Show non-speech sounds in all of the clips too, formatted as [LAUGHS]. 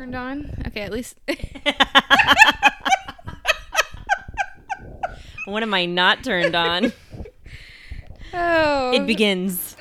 turned on. Okay, at least [LAUGHS] what am I not turned on? Oh. it begins.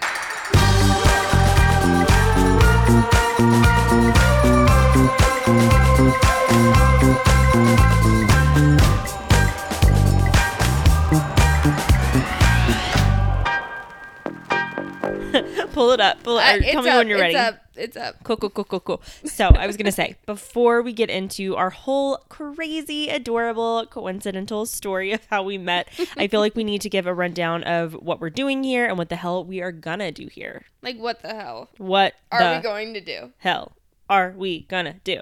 [LAUGHS] Pull it up. Pull it. Uh, tell me up, when you're ready. Up. It's up. Cool, cool, cool, cool, cool. So I was gonna say [LAUGHS] before we get into our whole crazy, adorable, coincidental story of how we met, I feel like we need to give a rundown of what we're doing here and what the hell we are gonna do here. Like, what the hell What are we going to do? hell are we gonna do?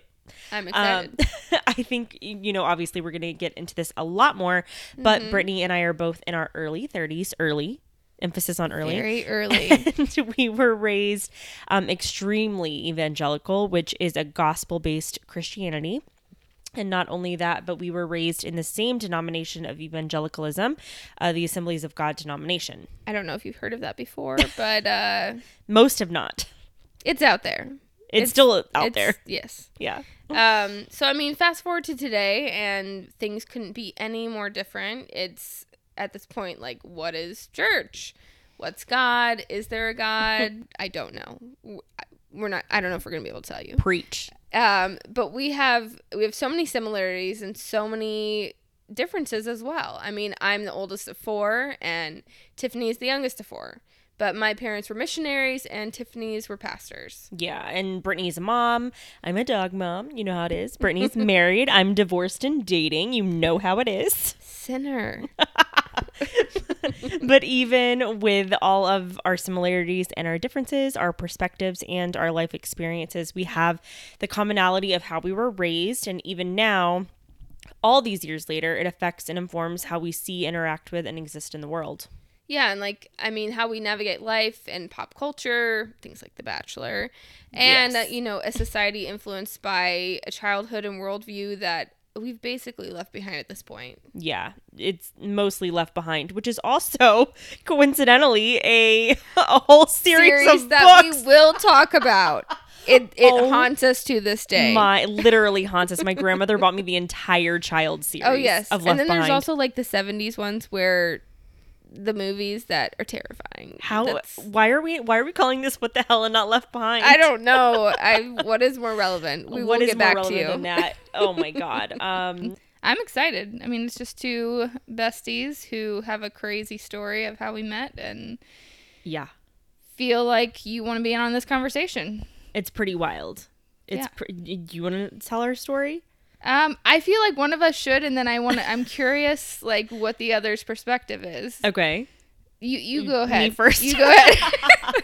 I'm Um, excited. [LAUGHS] I think you know. Obviously, we're gonna get into this a lot more, but Mm-hmm. Brittany and I are both in our early 30s. Early emphasis on early. Very [LAUGHS] early. and we were raised um, extremely evangelical, which is a gospel based Christianity. And not only that, but we were raised in the same denomination of evangelicalism, uh, the Assemblies of God denomination. I don't know if you've heard of that before, [LAUGHS] but uh, Most have not. it's out there. It's, still out It's- there. Yes. Yeah. Um, so I mean, fast forward to today, and things couldn't be any more different. It's at this point like, what is church? What's God? Is there a God? [LAUGHS] I don't know. We're not. I don't know if we're gonna be able to tell you. Preach. Um, but we have we have so many similarities and so many differences as well. I mean, I'm the oldest of four, and Tiffany is the youngest of four. But my parents were missionaries, and Tiffany's were pastors. Yeah. And Brittany's a mom. I'm a dog mom. You know how it is. [LAUGHS] Brittany's married. I'm divorced and dating. You know how it is. Sinner. [LAUGHS] [LAUGHS] but even with all of our similarities and our differences, our perspectives and our life experiences, we have the commonality of how we were raised. And even now, all these years later, it affects and informs how we see, interact with, and exist in the world. Yeah, and like I mean, how we navigate life and pop culture, things like The Bachelor, and Yes. uh, you know, a society influenced by a childhood and worldview that we've basically left behind at this point. Yeah, it's mostly left behind, which is also [LAUGHS] coincidentally a, [LAUGHS] a whole series, of that books. we will talk about. [LAUGHS] It it Oh haunts us to this day. My literally haunts us. My grandmother bought me the entire child oh, series. oh yes, of and then Behind. there's also like the '70s ones where the movies that are terrifying. How? That's- Why are we? Why are we calling this "What the Hell" and not "Left Behind"? I don't know. I [LAUGHS] what is more relevant? We What will is get more back to you. than that? [LAUGHS] Oh my god. Um, I'm excited. I mean, it's just two besties who have a crazy story of how we met and yeah, feel like you want to be in on this conversation. it's pretty wild. It's. Yeah. Pre- do you want to tell our story? Um, I feel like one of us should, and then I want to. I'm [LAUGHS] curious, like what the other's perspective is. Okay. You you go ahead. first. You go ahead. [LAUGHS]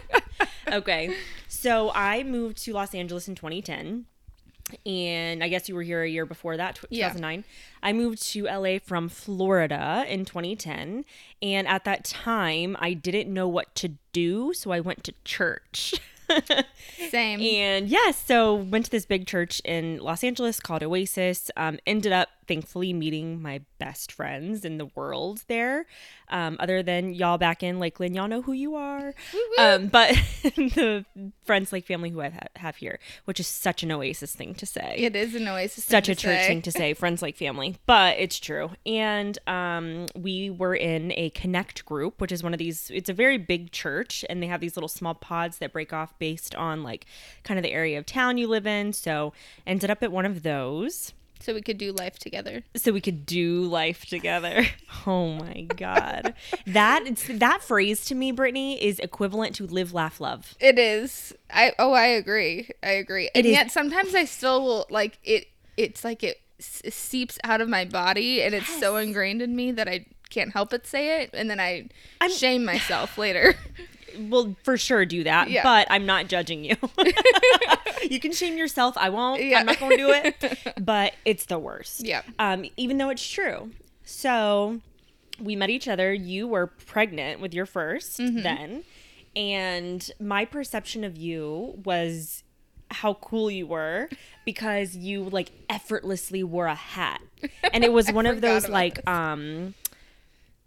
Okay. So I moved to Los Angeles in 2010. And I guess you were here a year before that, tw- Yeah. 2009. I moved to LA from Florida in 2010. And at that time, I didn't know what to do. So I went to church. [LAUGHS] [LAUGHS] Same. And yes, so went to this big church in Los Angeles called Oasis. Um, ended up thankfully meeting my best friends in the world there. Um, other than y'all back in Lakeland, y'all know who you are. Um, but [LAUGHS] the friends like family who I ha- have here, which is such an Oasis thing to say it is an oasis. such a church say. thing to say [LAUGHS] friends like family but it's true and um, we were in a connect group which is one of these it's a very big church and they have these little small pods that break off based on like kind of the area of town you live in so ended up at one of those So we could do life together. so we could do life together. [LAUGHS] Oh my god. that it's that phrase to me, Brittany, is equivalent to live, laugh, love. It is. I oh I agree. I agree. and yet sometimes I still will like it. It's like it s- seeps out of my body, and it's so ingrained in me that I can't help but say it, and then I shame myself later. [LAUGHS] Will for sure do that, Yeah. but I'm not judging you. [LAUGHS] you can shame yourself. I won't. Yeah. I'm not going to do it. [LAUGHS] But it's the worst. Yeah. Um, even though it's true. So we met each other. You were pregnant with your 1st Mm-hmm. then, and my perception of you was how cool you were because you like effortlessly wore a hat, and it was [LAUGHS] one of those like this. um.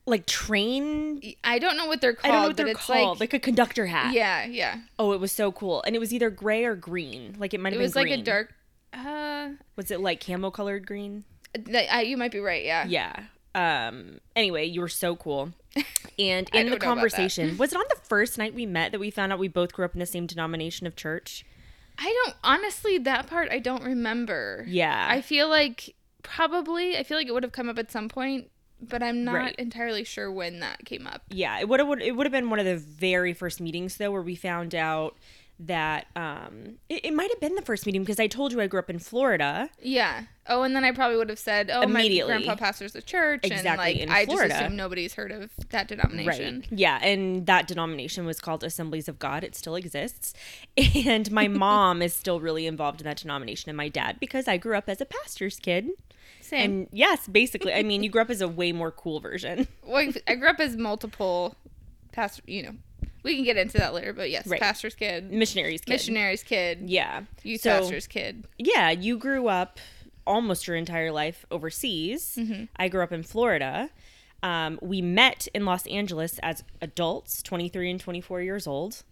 Like train, I don't know what they're called. I don't know what they're called, like, like, a conductor hat. yeah, yeah. Oh, it was so cool, and it was either gray or green. Like it might have been It was like a dark Uh, Was it like camo colored green? th- I, you might be right. Yeah. Yeah. Um. Anyway, you were so cool. [LAUGHS] And in the don't know about that. conversation, [LAUGHS] was it on the first night we met that we found out we both grew up in the same denomination of church? I don't honestly that part I don't remember. Yeah. I feel like probably I feel like it would have come up at some point, but I'm not Right. entirely sure when that came up. yeah, it would have it would have been one of the very first meetings though, where we found out that um it, it might have been the first meeting because I told you I grew up in Florida. Yeah. Oh, and then I probably would have said, "Oh, Immediately. my grandpa pastors the church," Exactly, and like in I Florida. just assume nobody's heard of that denomination. Right. Yeah, and that denomination was called Assemblies of God. It still exists. And my [LAUGHS] mom is still really involved in that denomination and my dad because I grew up as a pastor's kid. Same. And yes, basically, I mean, you grew up as a way more cool version. [LAUGHS] well, I grew up as multiple pastor. You know, we can get into that later, but yes, Right. pastor's kid, Missionaries kid. missionary's kid, Yeah. youth So- pastor's kid. Yeah, you grew up almost your entire life overseas. Mm-hmm. I grew up in Florida. Um, we met in Los Angeles as adults, 23 and 24 years old.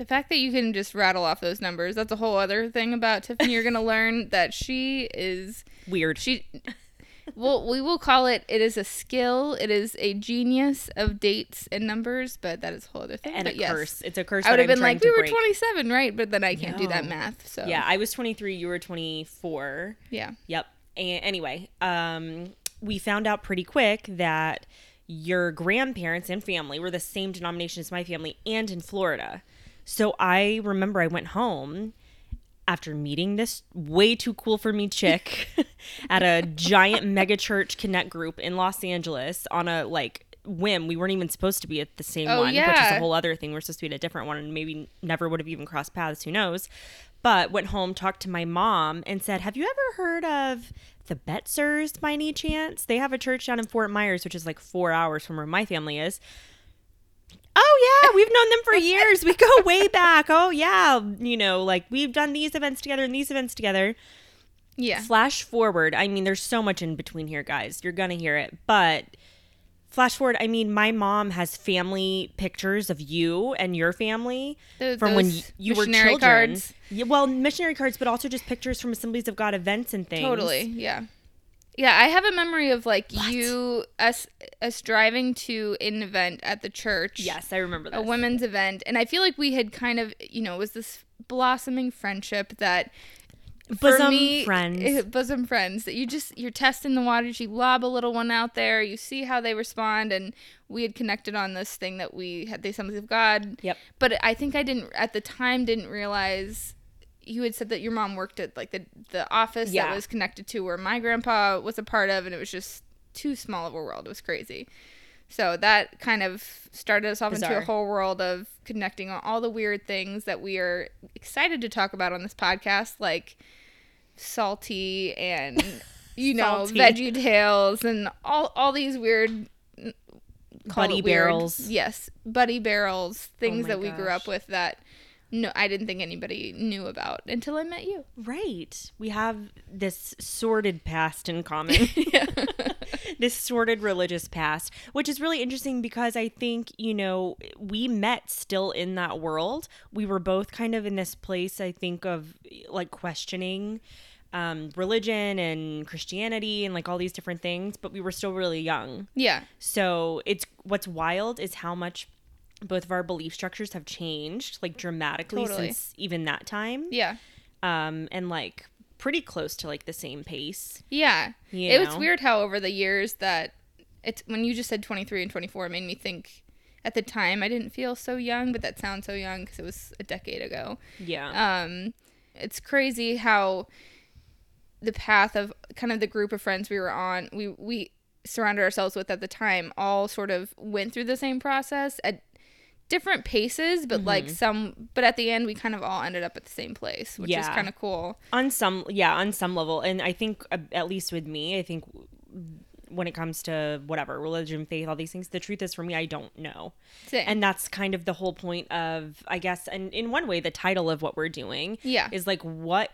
The fact that you can just rattle off those numbers, that's a whole other thing about Tiffany. You're going [LAUGHS] to learn that she is, Weird. she, well, we will call it, it is a skill. It is a genius of dates and numbers, but that is a whole other thing. and but a yes, curse. It's a curse. I would have been like, we were break. 27, right? But then I can't do that math. So, Yeah, I was 23. You were 24. Yeah. Yep. And anyway, um, we found out pretty quick that your grandparents and family were the same denomination as my family and in Florida. So I remember I went home after meeting this way too cool for me chick [LAUGHS] at a giant mega church connect group in Los Angeles on a like whim. We weren't even supposed to be at the same Oh, one, which is a whole other thing. We're supposed to be at a different one and maybe never would have even crossed paths. Who knows? But went home, talked to my mom, and said, Have you ever heard of the Betzers by any chance? They have a church down in Fort Myers, which is like four hours from where my family is. Oh yeah, we've known them for [LAUGHS] years. We go way back. Oh yeah, you know, like we've done these events together and these events together. Yeah. Flash forward, I mean, there's so much in between here, guys. You're gonna hear it, but flash forward. I mean, my mom has family pictures of you and your family Th- from when y- you were missionary children. cards. Yeah, well, missionary cards, but also just pictures from Assemblies of God events and things. Totally. Yeah. Yeah, I have a memory of like you us us driving to an event at the church. Yes, I remember that. A women's event, and I feel like we had kind of, you know, it was this blossoming friendship that Bosom me, friends. [LAUGHS] bosom friends that you just you're testing the waters. You lob a little one out there, you see how they respond, and we had connected on this thing that we had the Assemblies of God. Yep. But I think I didn't at the time didn't realize you had said that your mom worked at like the the office Yeah. that was connected to where my grandpa was a part of, and it was just too small of a world. It was crazy. So that kind of started us off into a whole world of connecting on all the weird things that we are excited to talk about on this podcast, like Psalty and [LAUGHS] you know veggie tales and all all these weird Buddy weird- barrels. Yes, buddy barrels, oh things my that we grew up with that no, I didn't think anybody knew about until I met you. Right. We have this sordid past in common. [LAUGHS] [LAUGHS] this sordid religious past, which is really interesting because I think, you know, we met still in that world. We were both kind of in this place, I think, of like questioning um, religion and Christianity and like all these different things, but we were still really young. Yeah, So it's what's wild is how much both of our belief structures have changed like dramatically Totally. since even that time yeah, um and like pretty close to like the same pace yeah. You it was weird how over the years that it's when you just said 23 and 24 it made me think at the time I didn't feel so young, but that sounds so young because it was a decade ago. yeah um it's crazy how the path of kind of the group of friends we were on we we surrounded ourselves with at the time all sort of went through the same process at different paces but like Mm-hmm. some but at the end we kind of all ended up at the same place which is kind of cool. On some yeah on some level. And i think uh, at least with me i think when it comes to whatever religion faith all these things the truth is for me i don't know. Same. and that's kind of the whole point of i guess and in one way the title of what we're doing Yeah. is like what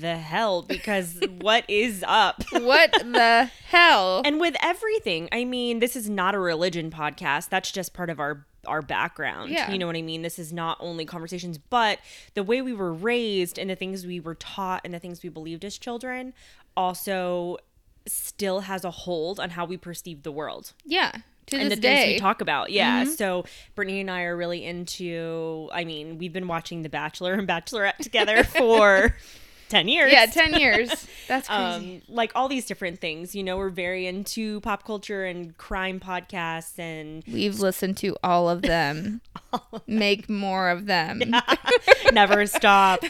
the hell? Because [LAUGHS] what is up? [LAUGHS] What the hell? And with everything i mean this is not a religion podcast. That's just part of our our background. Yeah. You know what I mean? This is not only conversations, but the way we were raised and the things we were taught and the things we believed as children also still has a hold on how we perceive the world Yeah. To and this the day. things we talk about. Yeah. Mhm. So Brittany and I are really into. I mean, we've been watching The Bachelor and Bachelorette together [LAUGHS] for ten years. yeah, 10 years. [LAUGHS] That's crazy. Um, like all these different things. You know, we're very into pop culture and crime podcasts and We've listened to all of them. [LAUGHS] Make more of them. [LAUGHS] never stop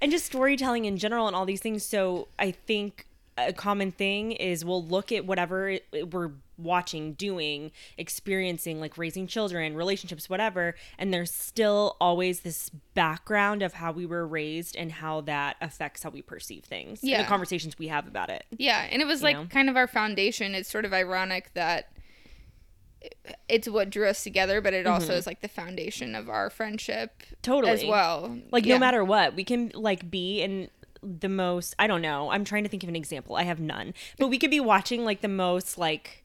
and just storytelling in general and all these things so i think a common thing is we'll look at whatever we're watching doing experiencing like raising children relationships whatever and there's still always this background of how we were raised and how that affects how we perceive things Yeah. the conversations we have about it Yeah, and it was like know? kind of our foundation. It's sort of ironic that it's what drew us together, but it also is like the foundation of our friendship Mm-hmm. totally as well. like Yeah. no matter what we can like be in the most i don't know i'm trying to think of an example i have none but we could be watching like the most like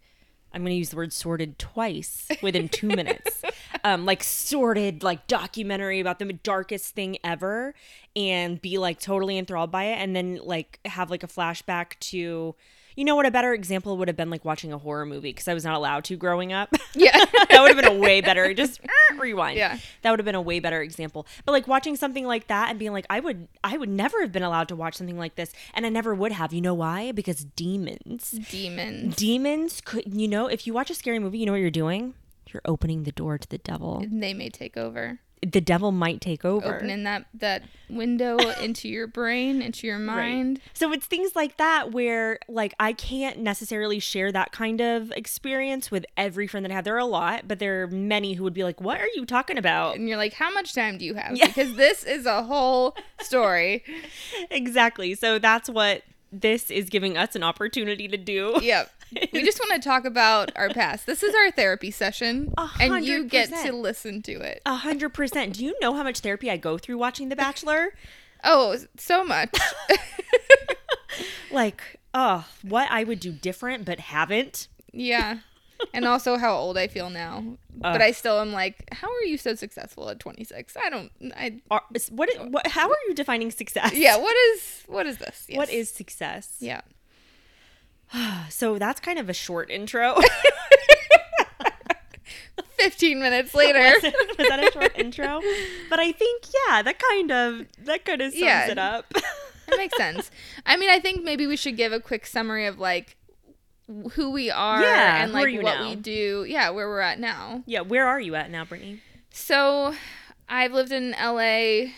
i'm going to use the word sorted twice within two minutes. [LAUGHS] Um like sorted like documentary about the darkest thing ever and be like totally enthralled by it and then like have like a flashback to you know what a better example would have been like watching a horror movie because i was not allowed to growing up Yeah. [LAUGHS] that would have been a way better just [LAUGHS] rewind Yeah. that would have been a way better example but like watching something like that and being like i would i would never have been allowed to watch something like this and i never would have you know why because demons Demons. demons could you know if you watch a scary movie you know what you're doing you're opening the door to the devil They may take over. The devil might take over Opening that that window [LAUGHS] into your brain, into your mind. So it's things like that where like I can't necessarily share that kind of experience with every friend that I have. There are a lot, but there are many who would be like, "What are you talking about?" And you're like, how much time do you have? Yeah. Because this is a whole story. [LAUGHS] exactly. So that's what this is giving us an opportunity to do. Yep. We just want to talk about our past. This is our therapy session, and you get to listen to it. A hundred percent. Do you know how much therapy I go through watching The Bachelor? Oh, so much. [LAUGHS] Like, oh, what I would do different but haven't. yeah. And also how old I feel now. but Uh. I still am like, how are you so successful at 26? I don't I Are, what, what? How are you defining success? Yeah, what is what is this? What Yes. is success? Yeah. [SIGHS] So that's kind of a short intro. [LAUGHS] 15 minutes later. was that a short intro? But I think yeah, that kind of that kind of sums Yeah. it up. that makes sense. I mean, I think maybe we should give a quick summary of like who we are Yeah, and who are like you what now? we do. Yeah, where we're at now. yeah, where are you at now, Brittany? So, I've lived in LA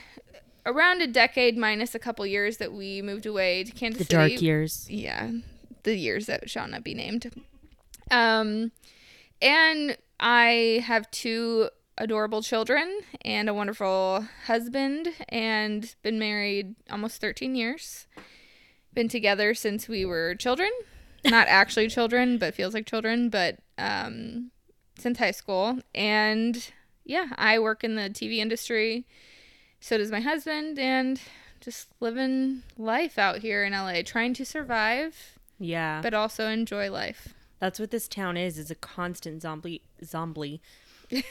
around a decade minus a couple years that we moved away to Kansas City. The dark years. yeah, the years that shall not be named. Um, and I have two adorable children and a wonderful husband, and been married almost 13 years. Been together since we were children, not [LAUGHS] actually children, but feels like children, but um, since high school. And yeah, I work in the TV industry. So does my husband, and just living life out here in LA, trying to survive, Yeah, but also enjoy life. that's what this town is. Is a constant zombie zombie,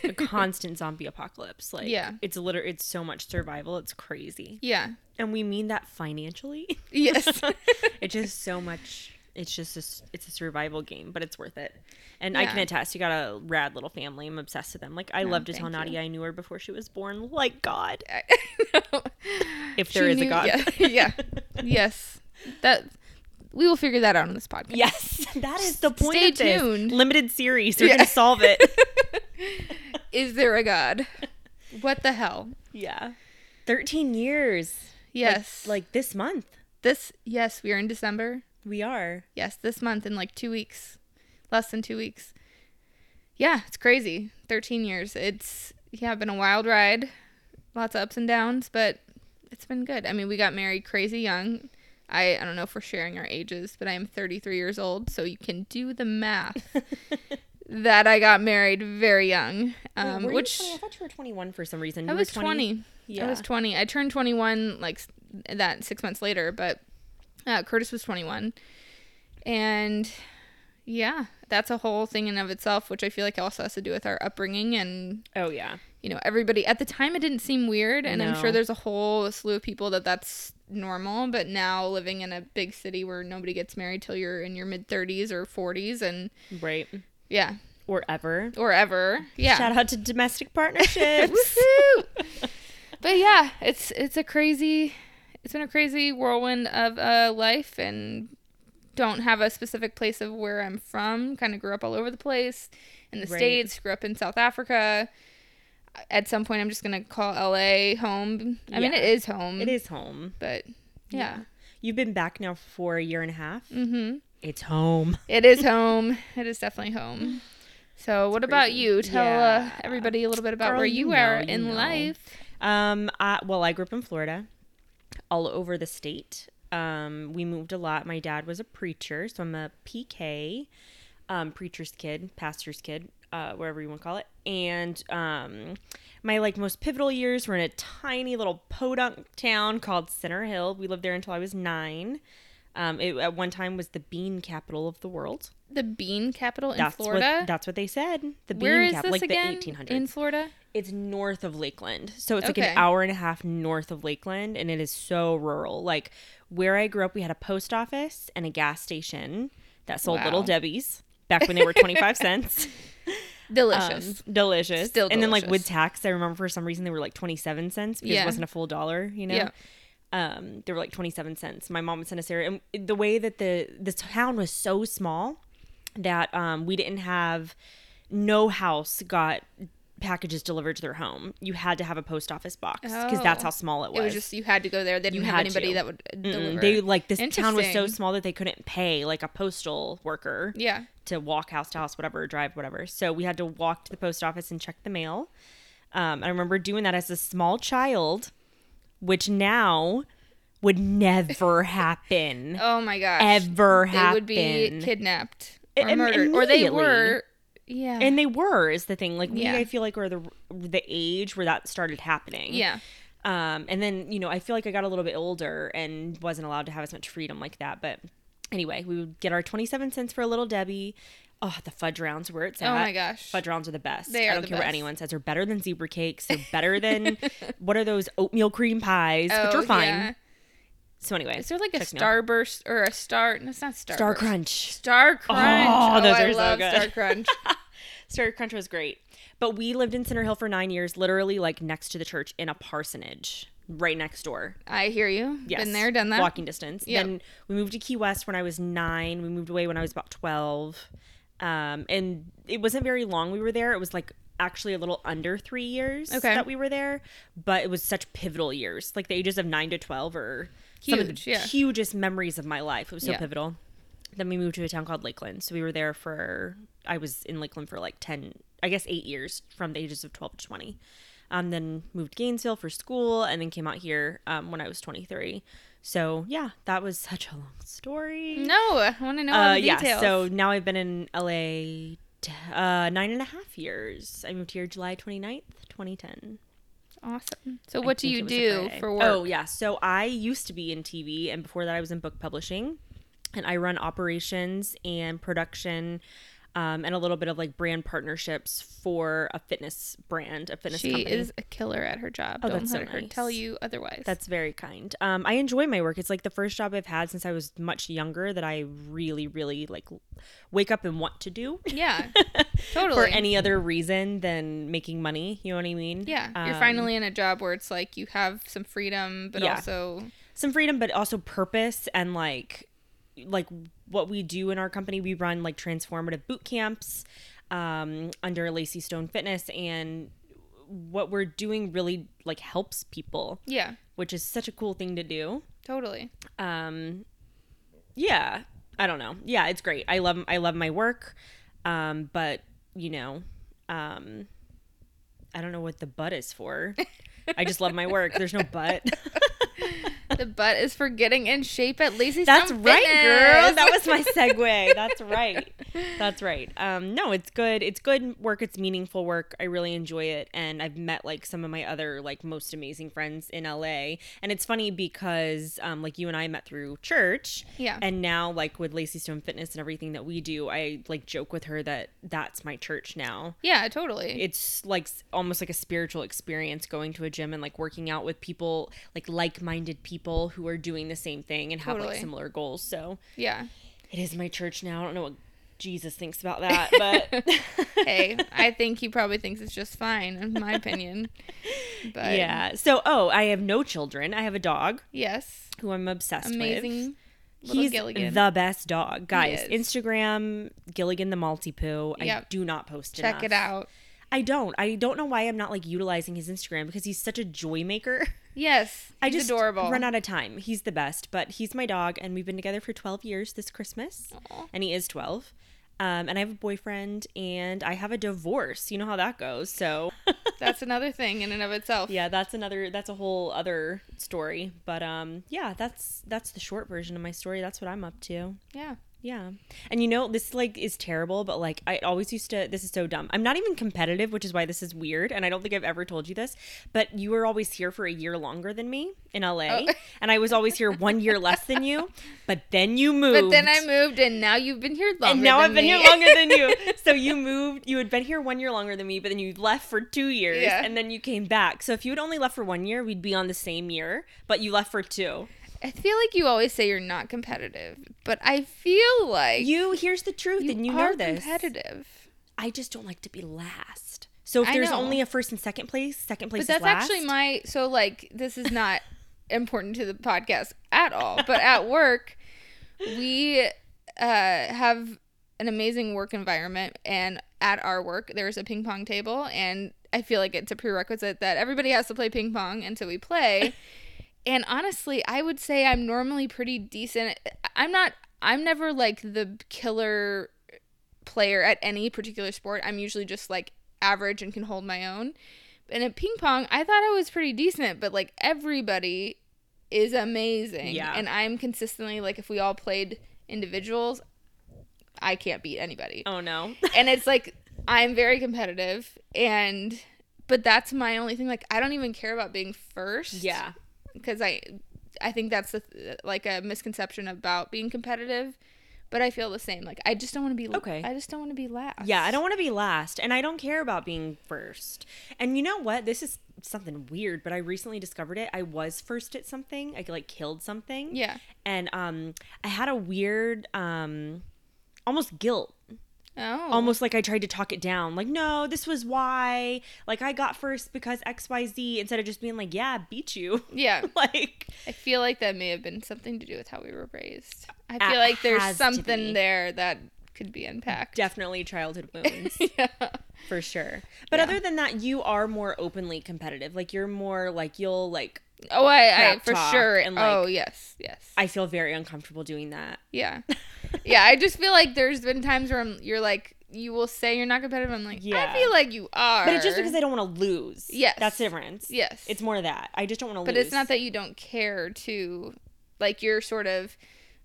a [LAUGHS] constant zombie apocalypse. Like Yeah. it's literally it's so much survival. It's crazy, Yeah. and we mean that financially. [LAUGHS] Yes. [LAUGHS] it's just so much. It's just a, it's a survival game, but it's worth it. And I can attest, you got a rad little family. I'm obsessed with them. Like I love to tell you. Nadia I knew her before she was born. Like God, if if there is a God. Yeah. yeah. Yes. That we will figure that out on this podcast. Yes, [LAUGHS] that is the point Stay of this tuned. limited series. We're Yeah. gonna solve it. [LAUGHS] Is there a God? What the hell? yeah, thirteen years. Yes. like, like this month this yes, we are in December. we are. Yes, this month in like 2 weeks. Less than 2 weeks. Yeah, it's crazy. 13 years. It's yeah, been a wild ride. Lots of ups and downs, but it's been good. I mean, we got married crazy young. I I don't know if we're sharing our ages, but I am 33 years old, so you can do the math. [LAUGHS] that I got married very young. Um, you which 20? I thought you were 21 for some reason. I You were was 20. Yeah. I was 20. I turned 21 like that 6 months later, but uh, Curtis was 21. And Yeah, that's a whole thing in of itself, which I feel like also has to do with our upbringing and Oh yeah. you know everybody at the time it didn't seem weird, and I'm sure there's a whole slew of people that that's normal. But now living in a big city where nobody gets married till you're in your mid 30s or 40s, and Right. yeah, Or ever. or ever, yeah. Shout out to domestic partnerships. [LAUGHS] But yeah, it's it's a crazy, it's been a crazy whirlwind of a life, and don't have a specific place of where I'm from. Kind of grew up all over the place in the Right. states. Grew up in South Africa. At some point, I'm just gonna call LA home. I mean, it is home. it is home. but yeah. You've been back now for a year and a half. Mm-hmm. It's home. [LAUGHS] It is home. It is definitely home. So, what about crazy. you? Tell Yeah. uh, everybody a little bit about Girl, where you you, are know, you in know. life. Um, I, well, I grew up in Florida, all over the state. Um, we moved a lot. My dad was a preacher, so I'm a PK, um, preacher's kid, pastor's kid, uh, wherever you want to call it. And um, my like most pivotal years were in a tiny little podunk town called Center Hill. We lived there until I was nine. Um, it at one time was the bean capital of the world. The bean capital in That's Florida. what that's what they said. The bean Where is capital, this like again? the 1800s. In Florida? It's north of Lakeland. So it's like an hour and a half north of Lakeland and it is so rural. Like where I grew up, we had a post office and a gas station that sold little Debbie's back when they were 25 cents. [LAUGHS] Delicious. Um, delicious. Still And then like with tax, I remember for some reason they were like 27 cents because Yeah. it wasn't a full dollar, you know? Yeah. Um, they were like 27 cents. My mom would send us there. And the way that the, the town was so small that um, we didn't have, no house got packages delivered to their home. You had to have a post office box because that's Oh. how small it was. it was just you had to go there. They didn't have anybody to. that would Mm-mm. deliver. They like this town was so small that they couldn't pay like a postal worker yeah. to walk house to house, whatever, drive, whatever. So we had to walk to the post office and check the mail. Um, I remember doing that as a small child, which now would never [LAUGHS] happen. Oh my gosh. Ever They would be kidnapped or murdered, or they were. Yeah. And they were is the thing. Like we, Yeah. I feel like were the the age where that started happening. yeah. Um, and then you know I feel like I got a little bit older and wasn't allowed to have as much freedom like that. But anyway, we would get our twenty seven cents for a little Debbie. Oh, the fudge rounds where it's at. Oh my gosh. Fudge rounds are the best. They I don't care what anyone says. They're better than zebra cakes. [LAUGHS] They're better than what are those oatmeal cream pies, which Oh, are fine. yeah. So anyway, Is there like a check me out. Starburst or a Star? No, it's not Starburst. Star Crunch. Star Crunch. Oh, those I are so love good. Star Crunch. [LAUGHS] [LAUGHS] Star Crunch was great. But we lived in Center Hill for nine years, literally like next to the church in a parsonage, right next door. I hear you. Yes. Been there, done that. Walking distance. Yep. Then we moved to Key West when I was nine. We moved away when I was about 12. Um, and it wasn't very long we were there. It was like actually a little under three years Okay. that we were there. But it was such pivotal years. Like the ages of nine to 12 are some of the yeah. hugest memories of my life. It was so Yeah. pivotal. Then we moved to a town called Lakeland. So we were there for, I was in Lakeland for like 10, I guess eight years from the ages of 12 to 20. Um, then moved to Gainesville for school and then came out here um, when I was 23. So yeah, that was such a long story. No, I want to know Uh, yeah, so now I've been in LA t- uh, nine and a half years. I moved here July 29th, 2010. Awesome. So I what do you it was a do for oh, work? Oh yeah, so I used to be in TV, and before that, I was in book publishing, and I run operations and production, um, and a little bit of like brand partnerships for a fitness brand, a fitness she company. is a killer at her job. Oh, Don't that's so let her tell you otherwise. That's very kind. Um, I enjoy my work. It's like the first job I've had since I was much younger that I really, really like wake up and want to do. yeah, [LAUGHS] totally. For any other reason than making money, you know what I mean? yeah, you're Um, finally in a job where it's like you have some freedom, but Yeah. also some freedom but also purpose and like like what we do in our company we run like transformative boot camps um, under lacey stone fitness and what we're doing really like helps people. Yeah, which is such a cool thing to do. Totally. um yeah i don't know. Yeah it's great. I love i love my work um but you know um i don't know what the butt is for. [LAUGHS] I just love my work. There's no butt [LAUGHS] the butt is for getting in shape at Lacey That's Stone right, girl. That was my segue. [LAUGHS] That's right. That's right. Um, no, it's good. It's good work. It's meaningful work. I really enjoy it, and I've met like some of my other like most amazing friends in LA. And it's funny because um, like you and I met through church. Yeah. And now like with Lacey Stone Fitness and everything that we do, I like joke with her that that's my church now. Yeah, totally. It's like almost like a spiritual experience going to a gym and like working out with people like like-minded people who are doing the same thing and have like similar goals. So yeah. it is my church now. I don't know what Jesus thinks about [LAUGHS] that, but [LAUGHS] Hey, I think he probably thinks it's just fine, in my opinion. But yeah. So, oh, I have no children. I have a dog yes, who I'm obsessed with. amazing. Little He's Gilligan. the best dog, guys. Instagram Gilligan the Maltipoo. I do not post it. Check enough. it out. I don't. I don't know why I'm not like utilizing his Instagram because he's such a joy maker. [LAUGHS] Yes, I he's just adorable. run out of time. He's the best, but he's my dog, and we've been together for 12 years this Christmas, Aw. and he is 12. Um, and I have a boyfriend, and I have a divorce. You know how that goes. So, [LAUGHS] That's another thing in and of itself. yeah, that's another. That's a whole other story. But um, yeah, that's that's the short version of my story. That's what I'm up to. Yeah. Yeah. And you know, this like is terrible, but like I always used to this is so dumb. I'm not even competitive, which is why this is weird, and I don't think I've ever told you this, but you were always here for a year longer than me in LA, Oh. [LAUGHS] and I was always here one year less than you, but then you moved. But then I moved, and now you've been here longer. and now I've been me. here longer than you. [LAUGHS] So you moved, you had been here one year longer than me, but then you left for two years Yeah. and then you came back. So if you had only left for one year, we'd be on the same year, but you left for two. I feel like you always say you're not competitive, but I feel like You here's the truth, you and you know this. competitive. I just don't like to be last. So if I there's know. only a first and second place, second place But that's last. actually my so like this is not [LAUGHS] important to the podcast at all. But at [LAUGHS] work, we uh, have an amazing work environment, and at our work there's a ping pong table, and I feel like it's a prerequisite that everybody has to play ping pong, and so we play. [LAUGHS] and honestly, I would say I'm normally pretty decent. I'm not. I'm never like the killer player at any particular sport. I'm usually just like average and can hold my own. And at ping pong, I thought I was pretty decent, but like everybody is amazing. Yeah. And I'm consistently like if we all played individuals, I can't beat anybody. oh no. And it's [LAUGHS] like I'm very competitive and but that's my only thing like I don't even care about being first yeah. Because I I think that's the, like a misconception about being competitive. But I feel the same. Like I just don't want to be. Okay. I just don't want to be last. Yeah, I don't want to be last, and I don't care about being first. And you know what? This is something weird, but I recently discovered it. I was first at something. I like killed something. Yeah. And um, I had a weird um, almost guilt Oh. almost like I tried to talk it down. Like, no, this was why. Like, I got first because XYZ instead of just being like, yeah, beat you. [LAUGHS] Yeah. like, I feel like that may have been something to do with how we were raised. I feel like there's something there that could be unpacked. definitely childhood [LAUGHS] wounds yeah. for sure. But Yeah. other than that, you are more openly competitive. Like, you're more like, you'll, like, Oh, I, I for sure. and, like- oh, yes, yes. I feel very uncomfortable doing that. yeah. [LAUGHS] yeah, I just feel like there's been times where I'm, you're like, you will say you're not competitive. I'm like, Yeah. I feel like you are. But it's just because I don't want to lose. Yes. That's the difference. Yes. It's more that. I just don't want to lose. but lose. it's not that you don't care to, like, you're sort of,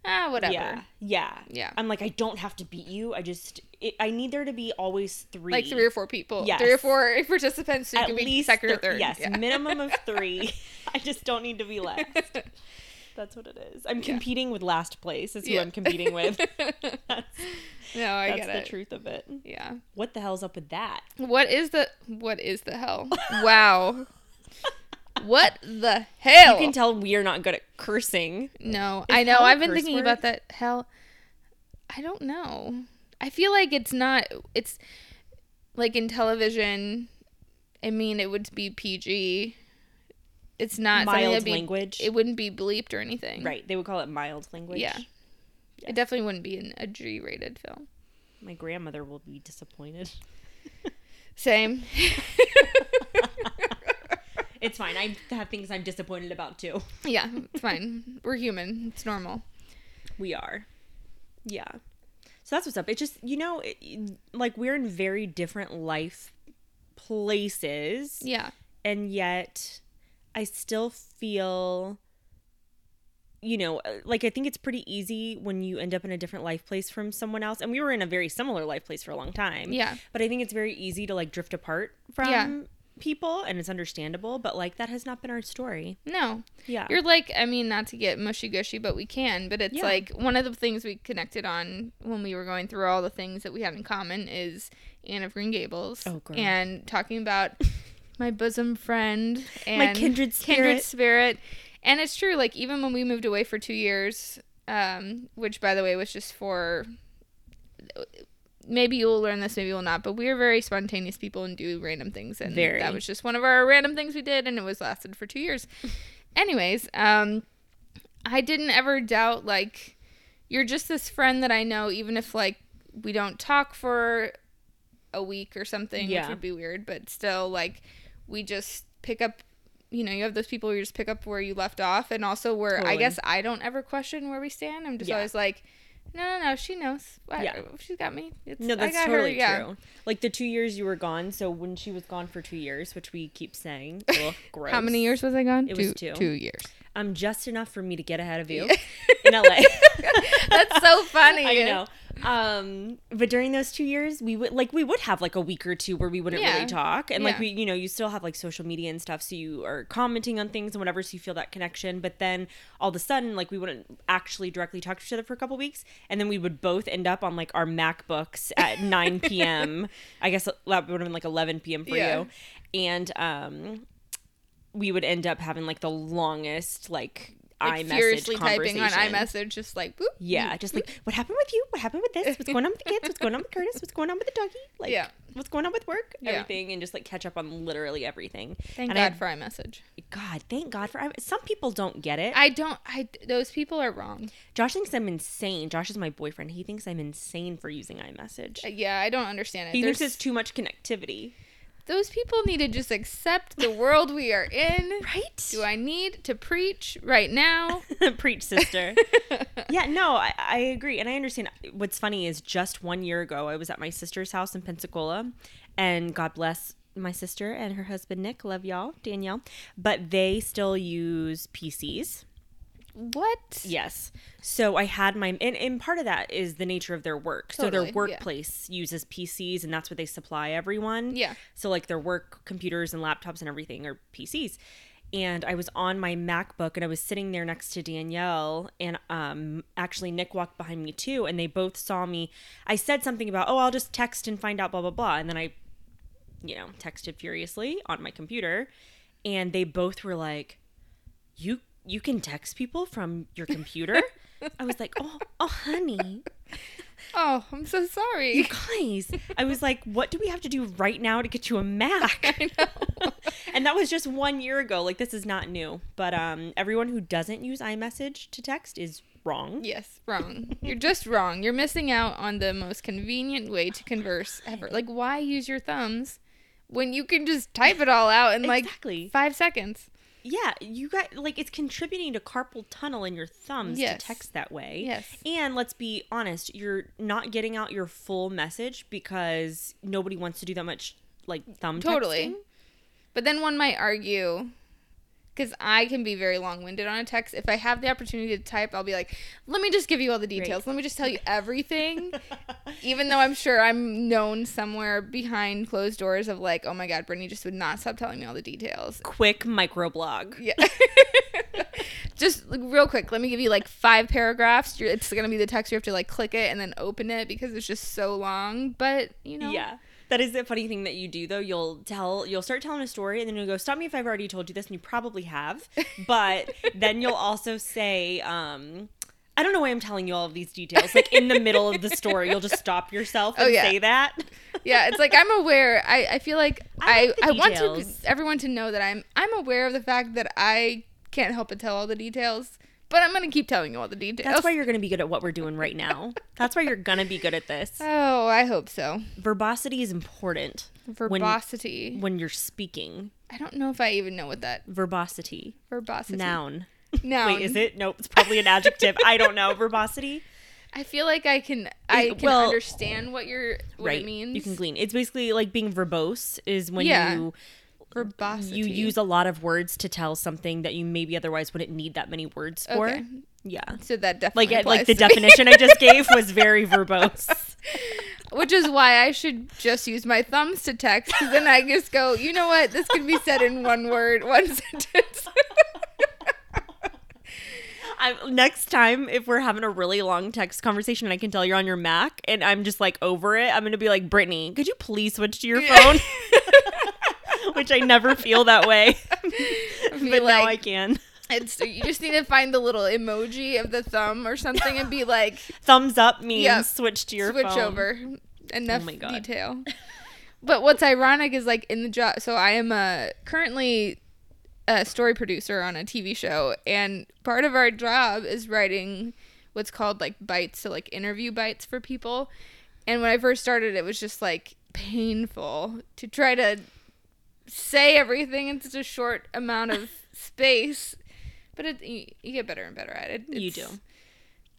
ah, whatever. Yeah. Yeah. Yeah. I'm like, I don't have to beat you. I just, it, I need there to be always three. Like three or four people. Yes. Three or four [LAUGHS] participants who At can be least second or third. Yes, Yeah. minimum of [LAUGHS] three. I just don't need to be last. [LAUGHS] That's what it is. I'm competing with last place. Is who Yeah. I'm competing with. That's, no, I that's get the it. truth of it. Yeah. What the hell's up with that? What is the what is the hell? wow. What the hell? You can tell we are not good at cursing. no, Is I know. I've been thinking word? about that hell. I don't know. I feel like it's not. It's like in television. I mean, it would be PG. It's not Mild be, language. It wouldn't be bleeped or anything. right. They would call it mild language. Yeah. It definitely wouldn't be an, a G-rated film. My grandmother will be disappointed. Same. [LAUGHS] It's fine. I have things I'm disappointed about too. yeah, it's fine. We're human. It's normal. We are. Yeah. So that's what's up. It just, you know, it, like we're in very different life places. Yeah. And yet I still feel you know, uh, like I think it's pretty easy when you end up in a different life place from someone else. And we were in a very similar life place for a long time. Yeah. But I think it's very easy to like drift apart from Yeah. People and it's understandable, but like that has not been our story. No. Yeah. You're like, I mean, not to get mushy gushy, but we can. But it's Yeah. like one of the things we connected on when we were going through all the things that we had in common is Anne of Green Gables. Oh, girl. And talking about [LAUGHS] my bosom friend and My kindred kindred spirit. spirit. And it's true, like even when we moved away for two years, um, which by the way was just for maybe you'll learn this, maybe you'll not, but we are very spontaneous people and do random things and Very. that was just one of our random things we did and it was lasted for two years. [LAUGHS] Anyways, um I didn't ever doubt like you're just this friend that I know even if like we don't talk for a week or something, Yeah. which would be weird, but still like we just pick up you know, you have those people who you just pick up where you left off and also where I guess I don't ever question where we stand. I'm just Yeah. always like no, no, no. She knows. I- Yeah. she's got me. It's, No, I got totally her, yeah. true. Like the two years you were gone, so when she was gone for two years, which we keep saying, [LAUGHS] ugh, gross. How many years was I gone? It was two. Two years. Um, just enough for me to get ahead of you [LAUGHS] in LA. That's so [LAUGHS] funny. I know. Um, but during those two years, we would like we would have like a week or two where we wouldn't Yeah. really talk, and like we, you know, you still have like social media and stuff, so you are commenting on things and whatever, so you feel that connection. But then all of a sudden, like we wouldn't actually directly talk to each other for a couple weeks, and then we would both end up on like our MacBooks at [LAUGHS] 9 p.m. I guess that would have been like 11 p.m. for Yeah. you, and um, we would end up having like the longest like. Like iMessage furiously typing on iMessage, just like boop. Yeah, just like what happened with you? What happened with this? What's going on with the kids? What's going on with Curtis? What's going on with the doggy? [LAUGHS] Like, Yeah. what's going on with work? Yeah. Everything, and just like catch up on literally everything. Thank and God I, for iMessage. God, thank God for. IMessage. Some people don't get it. I don't. I those people are wrong. Josh thinks I'm insane. Josh is my boyfriend. He thinks I'm insane for using iMessage. Uh, Yeah, I don't understand it. He There's, thinks it's too much connectivity. Those people need to just accept the world we are in. [LAUGHS] Right? Do I need to preach right now? [LAUGHS] Preach, sister. [LAUGHS] yeah, no, I, I agree. And I understand. What's funny is just one year ago, I was at my sister's house in Pensacola, and God bless my sister and her husband, Nick. Love y'all, Danielle. But they still use PCs. What? Yes. So I had my, and, and part of that is the nature of their work. so Totally, their yeah. workplace uses PCs, and that's what they supply everyone. Yeah. So like their work computers and laptops and everything are PCs. And I was on my MacBook and I was sitting there next to Danielle and um actually Nick walked behind me too and they both saw me. I said something about, "Oh, I'll just text and find out blah blah blah." And then I you know, texted furiously on my computer and they both were like, "You you can text people from your computer?" [LAUGHS] I was like, "Oh, oh honey, Oh, I'm so sorry. you guys." I was like, "What do we have to do right now to get you a Mac?" [LAUGHS] I know. [LAUGHS] and that was just one year ago. Like this is not new. But um, everyone who doesn't use iMessage to text is wrong. Yes, wrong. You're just wrong. You're missing out on the most convenient way to converse ever. Like, why use your thumbs when you can just type it all out in like five seconds? Yeah, you got like it's contributing to carpal tunnel in your thumbs Yes. to text that way. Yes. And let's be honest, you're not getting out your full message because nobody wants to do that much like thumb Totally. texting. But then one might argue, because I can be very long winded on a text. If I have the opportunity to type, I'll be like, let me just give you all the details. Let me just tell you [LAUGHS] everything. [LAUGHS] Even though I'm sure I'm known somewhere behind closed doors of like, oh my God, Brittany just would not stop telling me all the details. Quick microblog. Yeah. [LAUGHS] just like, real quick, let me give you like five paragraphs. You're, it's gonna be the text. You have to like click it and then open it because it's just so long. But you know, Yeah. That is the funny thing that you do though. You'll tell you'll start telling a story and then you'll go, Stop me if I've already told you this, and you probably have. [LAUGHS] But then you'll also say, um, I don't know why I'm telling you all of these details. Like in the middle of the story, you'll just stop yourself and Oh, yeah. say that. yeah. It's like I'm aware. I, I feel like I [LAUGHS] I like I, want to everyone to know that I'm I'm aware of the fact that I can't help but tell all the details. But I'm gonna keep telling you all the details. That's why you're gonna be good at what we're doing right now. [LAUGHS] That's why you're gonna be good at this. Oh, I hope so. Verbosity is important Verbosity. when you're speaking. I don't know if I even know what that Verbosity. verbosity. Noun. Noun. Wait, is it? Nope, it's probably an adjective. I don't know. Verbosity. [LAUGHS] I feel like I can I can well, understand what you're what right. it means. You can glean. It's basically like being verbose is when Yeah. you verbosity. you use a lot of words to tell something that you maybe otherwise wouldn't need that many words for. Okay. Yeah. So that definitely Like like the definition I just gave was very verbose. [LAUGHS] Which is why I should just use my thumbs to text, then I just go, you know what? This can be said in one word, one [LAUGHS] sentence. [LAUGHS] I, next time, if we're having a really long text conversation and I can tell you're on your Mac and I'm just like over it, I'm gonna be like, Brittany, could you please switch to your phone? [LAUGHS] Which I never feel that way, [LAUGHS] [LAUGHS] but now I can. it's, you just need to find the little emoji of the thumb or something and be like, Thumbs up means Yep. switch to your switch phone. over. Enough God. detail. But what's ironic is like in the job. So I am uh, currently a story producer on a TV show, and part of our job is writing what's called like bites, so like interview bites for people. And when I first started, it was just like painful to try to say everything in such a short amount of [LAUGHS] space. But it, you, you get better and better at it. You do.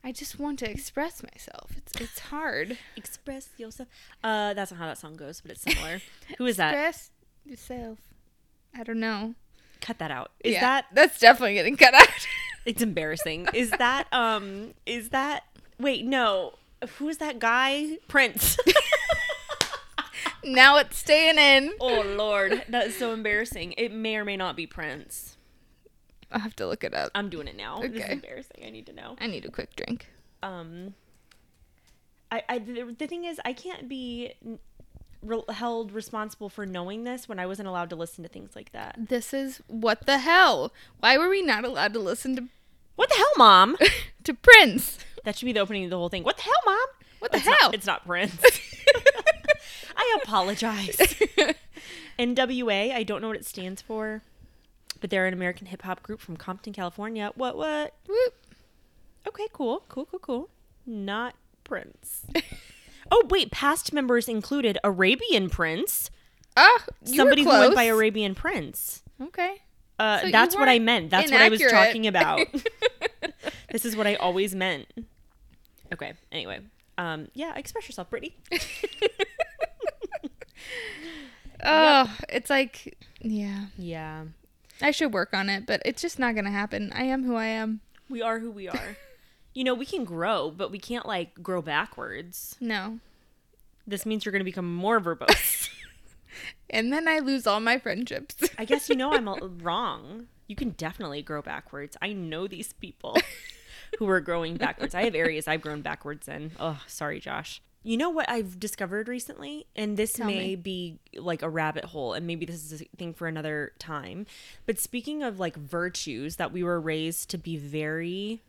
I just want to express myself. It's it's hard. Express yourself. Uh, that's not how that song goes, but it's similar. [LAUGHS] Who is that? Express yourself. I don't know. Cut that out. Is Yeah, that? that's definitely getting cut out? [LAUGHS] It's embarrassing. Is that? Um. Is that? Wait, no. Who is that guy? Prince. Now it's staying in. oh Lord, that is so embarrassing. It may or may not be Prince. I'll have to look it up. I'm doing it now. This is Okay. embarrassing. I need to know. I need a quick drink. Um. I, I the, the thing is, I can't be re- held responsible for knowing this when I wasn't allowed to listen to things like that. This is what the hell? Why were we not allowed to listen to What the hell, mom? [LAUGHS] to Prince? that should be the opening of the whole thing. What the hell, mom? What the It's not- hell? it's not Prince. [LAUGHS] I apologize. [LAUGHS] NWA, I don't know what it stands for, but they're an American hip hop group from Compton, California. What, what? Whoop. Okay, cool, cool, cool, cool. Not Prince. [LAUGHS] oh, wait, past members included Arabian Prince. Ah, you Somebody who went by Arabian Prince. Okay. Uh, So that's what I meant. That's what I was talking about. [LAUGHS] this is what I always meant. Okay, anyway. Um, yeah, express yourself, Brittany. Oh, it's like, yeah. Yeah. I should work on it, but it's just not gonna happen. I am who I am. We are who we are. [LAUGHS] you know, we can grow, but we can't like grow backwards. No. This means you're going to become more verbose. [LAUGHS] [LAUGHS] And then I lose all my friendships. I guess you know I'm wrong. You can definitely grow backwards. I know these people who are growing backwards. I have areas I've grown backwards in. Oh, sorry, Josh. You know what I've discovered recently? And this Tell may me. be like a rabbit hole, and maybe this is a thing for another time. But speaking of like virtues that we were raised to be very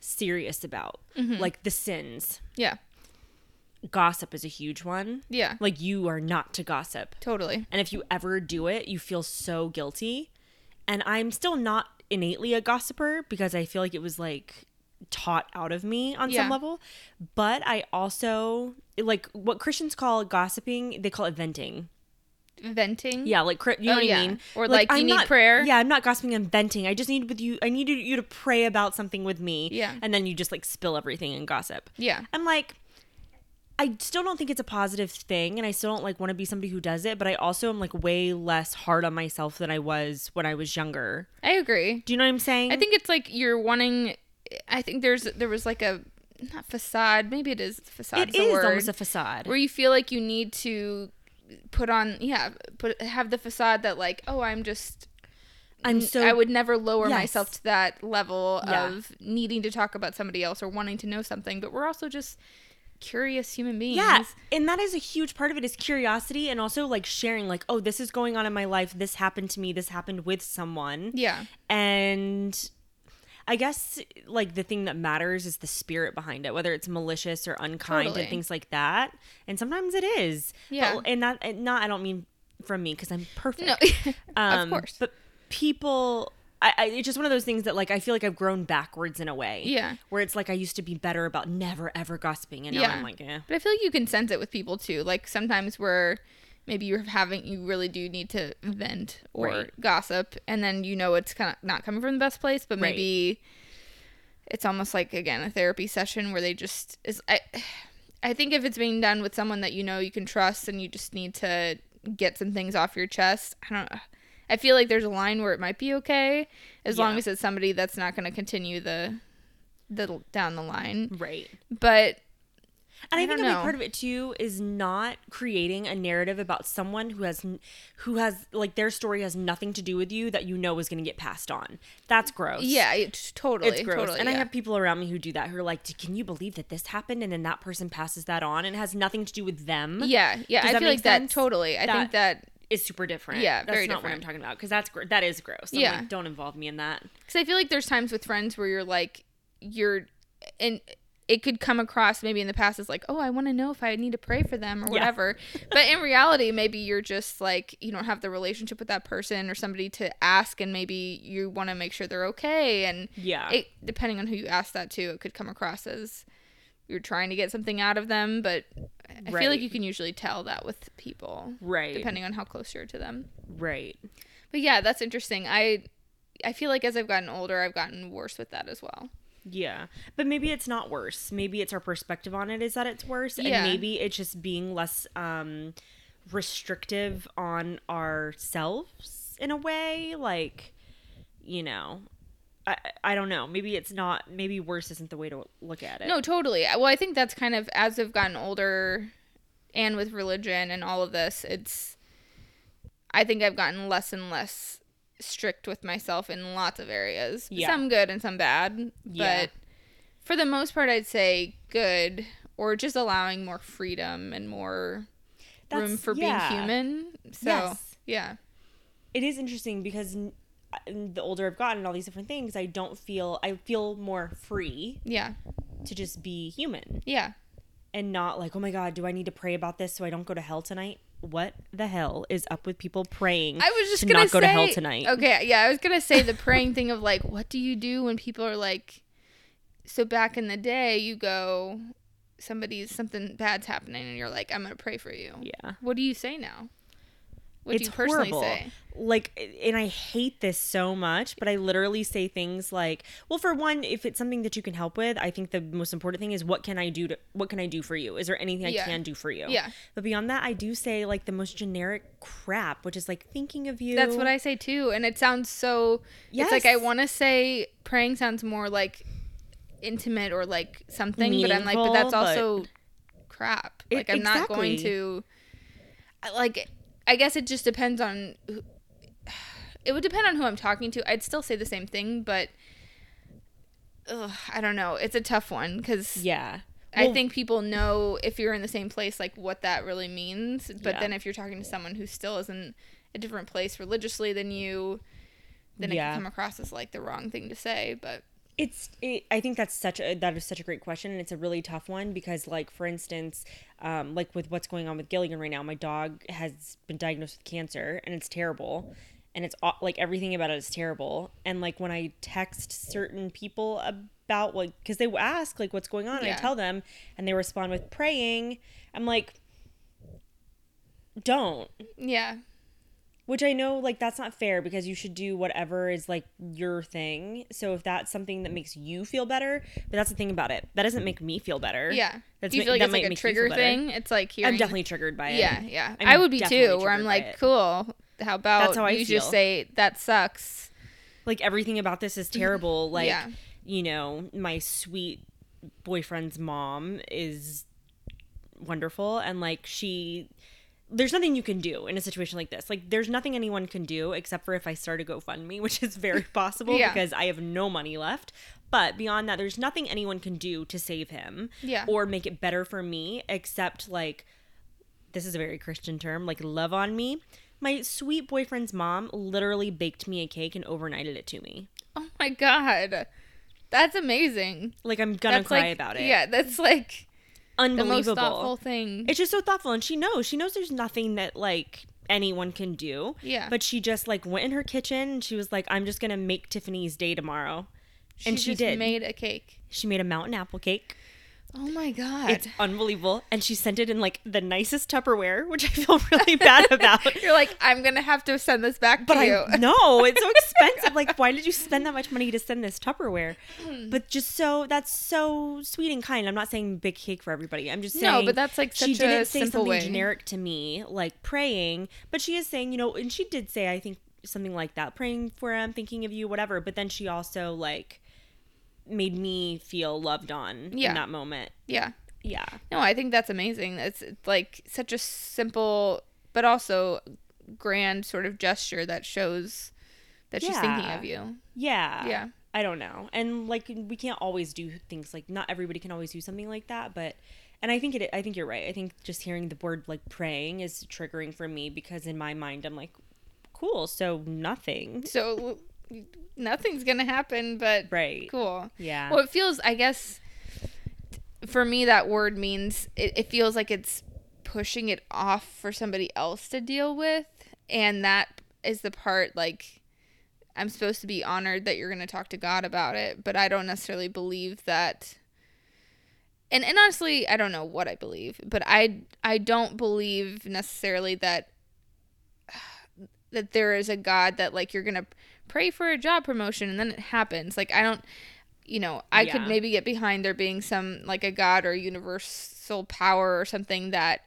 serious about, mm-hmm. like the sins, yeah. gossip is a huge one. Yeah. Like you are not to gossip. Totally. And if you ever do it, you feel so guilty. And I'm still not innately a gossiper because I feel like it was like taught out of me on Yeah. some level. But I also like what Christians call gossiping, they call it venting. Venting. Yeah, like you know Oh, what yeah. I mean? Or, like, you I'm need not- prayer. Yeah, I'm not gossiping, I'm venting. I just need with you I need you to pray about something with me. Yeah. And then you just like spill everything and gossip. Yeah. I'm like, I still don't think it's a positive thing, and I still don't like want to be somebody who does it. But I also am like way less hard on myself than I was when I was younger. I agree. Do you know what I'm saying? I think it's like you're wanting. I think there's there was like a not facade. Maybe it is facade. it is almost a facade. where you feel like you need to put on yeah put have the facade that like oh I'm just I'm so I would never lower Yes. myself to that level Yeah. of needing to talk about somebody else or wanting to know something. But we're also just curious human beings. Yeah, and that is a huge part of it is curiosity and also like sharing like, oh, this is going on in my life. This happened to me. This happened with someone. Yeah. And I guess like the thing that matters is the spirit behind it, whether it's malicious or unkind Totally. and things like that. And sometimes it is. Yeah. But, and that and not I don't mean from me because I'm perfect. No. [LAUGHS] Um, of course. But people, I, I, it's just one of those things that like I feel like I've grown backwards in a way. Yeah. Where it's like I used to be better about never ever gossiping, and now Yeah. I'm like, yeah. But I feel like you can sense it with people too. Like sometimes where maybe you're having, you really do need to vent or Right. gossip, and then you know it's kind of not coming from the best place, but Right. maybe it's almost like again a therapy session where they just is. I, I think if it's being done with someone that you know you can trust, and you just need to get some things off your chest. I don't. I feel like there's a line where it might be okay as long as it's somebody that's not going to continue the the down the line. Right. But And I, I think a big part of it too is not creating a narrative about someone who has who has like their story has nothing to do with you that you know is going to get passed on. That's gross. yeah, it, totally, It's gross. totally. and I have people around me who do that who are like, "Can you believe that this happened?" and then that person passes that on and it has nothing to do with them. yeah, yeah. Does I feel like that totally. I think that is super different. Yeah, that's very not what I'm talking about because that's gr- that is gross. I'm Yeah. like, don't involve me in that. because I feel like there's times with friends where you're like, you're, and it could come across maybe in the past as like, oh, I want to know if I need to pray for them or Yeah. whatever. but in reality, maybe you're just like, you don't have the relationship with that person or somebody to ask, and maybe you want to make sure they're okay. And Yeah. it, depending on who you ask that to, it could come across as you're trying to get something out of them. But I feel like you can usually tell that with people, right. depending on how close you're to them. Right. But yeah, that's interesting. I I feel like as I've gotten older, I've gotten worse with that as well. Yeah. But maybe it's not worse. Maybe it's our perspective on it is that it's worse. Yeah. And maybe it's just being less um restrictive on ourselves in a way. Like, you know. I, I don't know. Maybe it's not maybe worse isn't the way to look at it. No, totally. Well, I think that's kind of as I've gotten older and with religion and all of this, it's I think I've gotten less and less strict with myself in lots of areas. Yeah. Some good and some bad. Yeah. But for the most part I'd say good or just allowing more freedom and more room for yeah. being human. So Yes. yeah. it is interesting because the older I've gotten, and all these different things, I don't feel I feel more free Yeah. to just be human Yeah. and not like, oh my god, do I need to pray about this so I don't go to hell tonight? What the hell is up with people praying? I was just to gonna not go say, to hell tonight. Okay, yeah, I was gonna say the praying thing of like, what do you do when people are like, so back in the day, you go, somebody's something bad's happening, and you're like, I'm gonna pray for you. Yeah. What do you say now? What it's horrible. say? Like, and I hate this so much, but I literally say things like, "Well, for one, if it's something that you can help with, I think the most important thing is what can I do to what can I do for you? Is there anything I can do for you? Yeah. But beyond that, I do say like the most generic crap, which is like thinking of you. That's what I say too, and it sounds so. It's like I want to say praying sounds more like intimate or like something, but I'm like, but that's Meaningful, but- also crap. It- Like I'm not going to. Like, I guess it just depends on. Who, it would depend on who I'm talking to. I'd still say the same thing, but. Ugh, I don't know. It's a tough one because Yeah. I think people know if you're in the same place, like what that really means. But Yeah. then if you're talking to someone who still isn't a different place religiously than you, then it Yeah. can come across as like the wrong thing to say. But it's it, i think that's such a that is such a great question and it's a really tough one because like for instance um like with what's going on with gilligan right now my dog has been diagnosed with cancer and it's terrible and it's like everything about it is terrible and like when i text certain people about like because they ask like what's going on Yeah. i tell them and they respond with praying i'm like don't yeah, which I know like that's not fair because you should do whatever is like your thing. So if that's something that makes you feel better, but that's the thing about it. That doesn't make me feel better. yeah. That's Do you feel like that it's like a feel trigger thing? It's like hearing. I'm definitely triggered by it. Yeah, yeah. I'm i would be too. Where I'm like, it. cool. How about That's how I you just say that sucks? Like everything about this is mm-hmm. terrible. Like Yeah. you know, my sweet boyfriend's mom is wonderful and like she there's nothing you can do in a situation like this. Like there's nothing anyone can do except for if I start a GoFundMe, [LAUGHS] which is very [LAUGHS] possible Yeah. because I have no money left. But beyond that, there's nothing anyone can do to save him Yeah. or make it better for me except like this is a very Christian term, like love on me. My sweet boyfriend's mom literally baked me a cake and overnighted it to me. Oh my god, that's amazing. Like I'm gonna That's cry like, about it. Yeah, that's like the most Unbelievable. thoughtful thing. It's just so thoughtful and she knows. She knows there's nothing that like anyone can do. Yeah. But she just like went in her kitchen and she was like, I'm just gonna make Tiffany's day tomorrow. and she just did. made a cake. She made a mountain apple cake. Oh my god. It's unbelievable. And she sent it in like the nicest Tupperware, which I feel [LAUGHS] really bad [LAUGHS] about. You're like, I'm gonna have to send this back But to you. [LAUGHS] No, it's so expensive. like, why did you spend that much money to send this Tupperware? [CLEARS THROAT] But just so that's so sweet and kind. I'm not saying big cake for everybody. I'm just saying No, but that's, like, she a didn't say something way. generic to me, like praying. But she is saying, you know, and she did say, I think something like that, praying for him, thinking of you, whatever. But then she also like made me feel loved on Yeah. in that moment. Yeah. Yeah. No, I think that's amazing. It's it's like such a simple but also grand sort of gesture that shows that she's thinking of you. Yeah. Yeah. I don't know. And like we can't always do things like not everybody can always do something like that, but and I think it I think you're right. I think just hearing the word like praying is triggering for me because in my mind I'm like cool, so nothing. So nothing's going to happen but Right. cool. Yeah. Well, it feels, I guess, for me, that word means it, it feels like it's pushing it off for somebody else to deal with. And that is the part, like, I'm supposed to be honored that you're going to talk to God about it, but I don't necessarily believe that. And, and honestly, I don't know what I believe, but I I don't believe necessarily that [SIGHS] that there is a God that like you're gonna pray for a job promotion and then it happens. Like I don't you know, I could maybe get behind there being some like a god or universal power or something that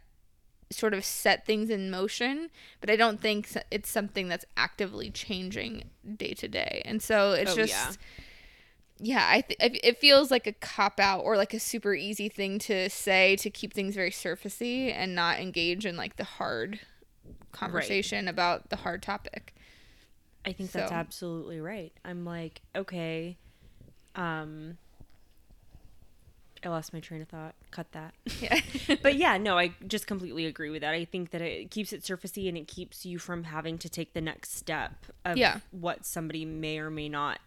sort of set things in motion, but I don't think it's something that's actively changing day to day. And so it's Oh, just yeah. yeah, I th- it it feels like a cop out or like a super easy thing to say to keep things very surfacey and not engage in like the hard conversation about the hard topic. I think that's So- absolutely right. I'm like, okay, um I lost my train of thought. Cut that. Yeah. [LAUGHS] but yeah, no, I just completely agree with that. I think that it keeps it surfacey and it keeps you from having to take the next step of Yeah. what somebody may or may not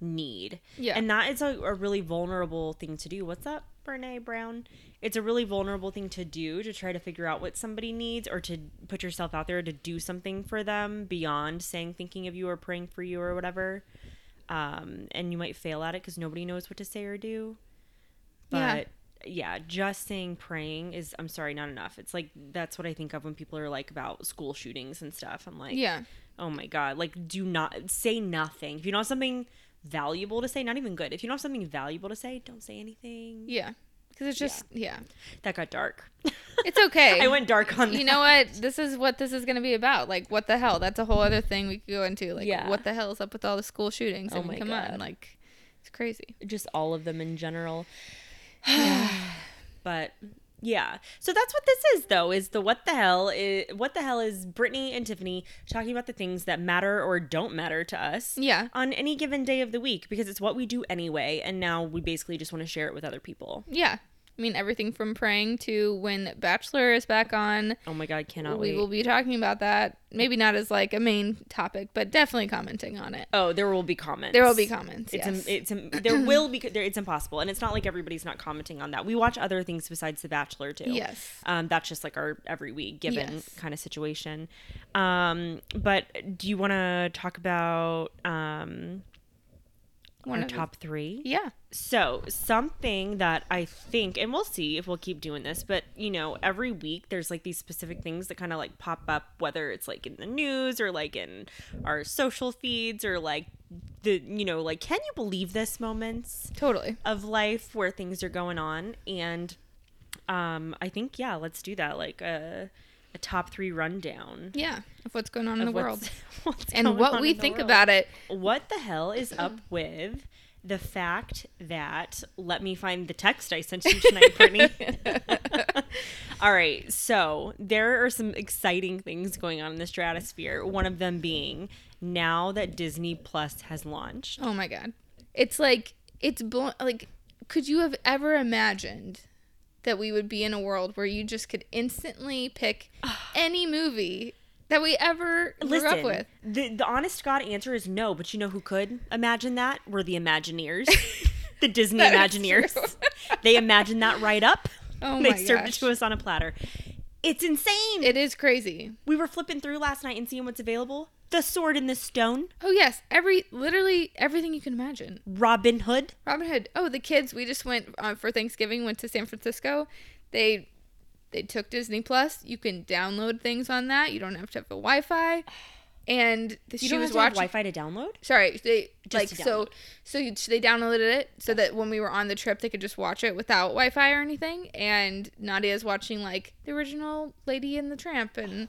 need. Yeah. And that is a, a really vulnerable thing to do. What's up, Brene Brown? It's a really vulnerable thing to do to try to figure out what somebody needs or to put yourself out there to do something for them beyond saying thinking of you or praying for you or whatever. Um, and you might fail at it because nobody knows what to say or do. Yeah. But yeah, just saying praying is I'm sorry, not enough. It's like that's what I think of when people are like about school shootings and stuff. I'm like, yeah. oh my god, like do not say nothing. If you don't have something valuable to say, not even good. If you don't have something valuable to say, don't say anything. Yeah. Cuz it's just yeah. That got dark. It's okay. [LAUGHS] I went dark on you know what? This is what this is going to be about. Like, what the hell? That's a whole other thing we could go into. Like, Yeah. what the hell is up with all the school shootings? Oh I mean, my come God. on. Like, it's crazy. just all of them in general. [SIGHS] but yeah, so that's what this is, though. Is the what the hell is what the hell is Brittany and Tiffany talking about the things that matter or don't matter to us? Yeah. on any given day of the week because it's what we do anyway, and now we basically just want to share it with other people. Yeah. I mean, everything from praying to when Bachelor is back on. Oh my god, cannot we wait! will be talking about that. Maybe not as like a main topic, but definitely commenting on it. oh, there will be comments. There will be comments. It's yes. im- it's im- there [CLEARS THROAT] will be there, it's impossible, and it's not like everybody's not commenting on that. We watch other things besides The Bachelor too. Yes. um, that's just like our every week given Yes. kind of situation. Um, but do you want to talk about um, One our of the- top three? yeah. So, something that I think, and we'll see if we'll keep doing this, but you know, every week there's like these specific things that kind of like pop up, whether it's like in the news or like in our social feeds or like the, you know, like, can you believe this moments Totally. of life where things are going on? And um, I think, yeah, let's do that. Like a, a top three rundown. Yeah. Of what's going on in the world. [LAUGHS] And what we think about it. What the hell is [CLEARS THROAT] up with the fact that let me find the text I sent you tonight, Brittany. [LAUGHS] All right, so there are some exciting things going on in the stratosphere. One of them being now that Disney Plus has launched. Oh my god. It's like it's bl- like could you have ever imagined that we would be in a world where you just could instantly pick [SIGHS] any movie that we ever grew up with? the the honest God answer is no, but you know who could imagine that? We're the Imagineers, [LAUGHS] the Disney Imagineers. they imagined that right up. [LAUGHS] Oh they served gosh. it to us on a platter. It's insane. It is crazy. we were flipping through last night and seeing what's available. The Sword in the Stone, Oh yes, every literally everything you can imagine. Robin Hood. Robin Hood. Oh, the kids. We just went uh, for Thanksgiving. Went to San Francisco. They they took Disney Plus. You can download things on that. You don't have to have a Wi-Fi. And the, You she was have to have watching. Wi-Fi to download. Sorry, they Just like so so you- they downloaded it so that when we were on the trip they could just watch it without Wi-Fi or anything. And Nadia's watching like the original Lady and the Tramp and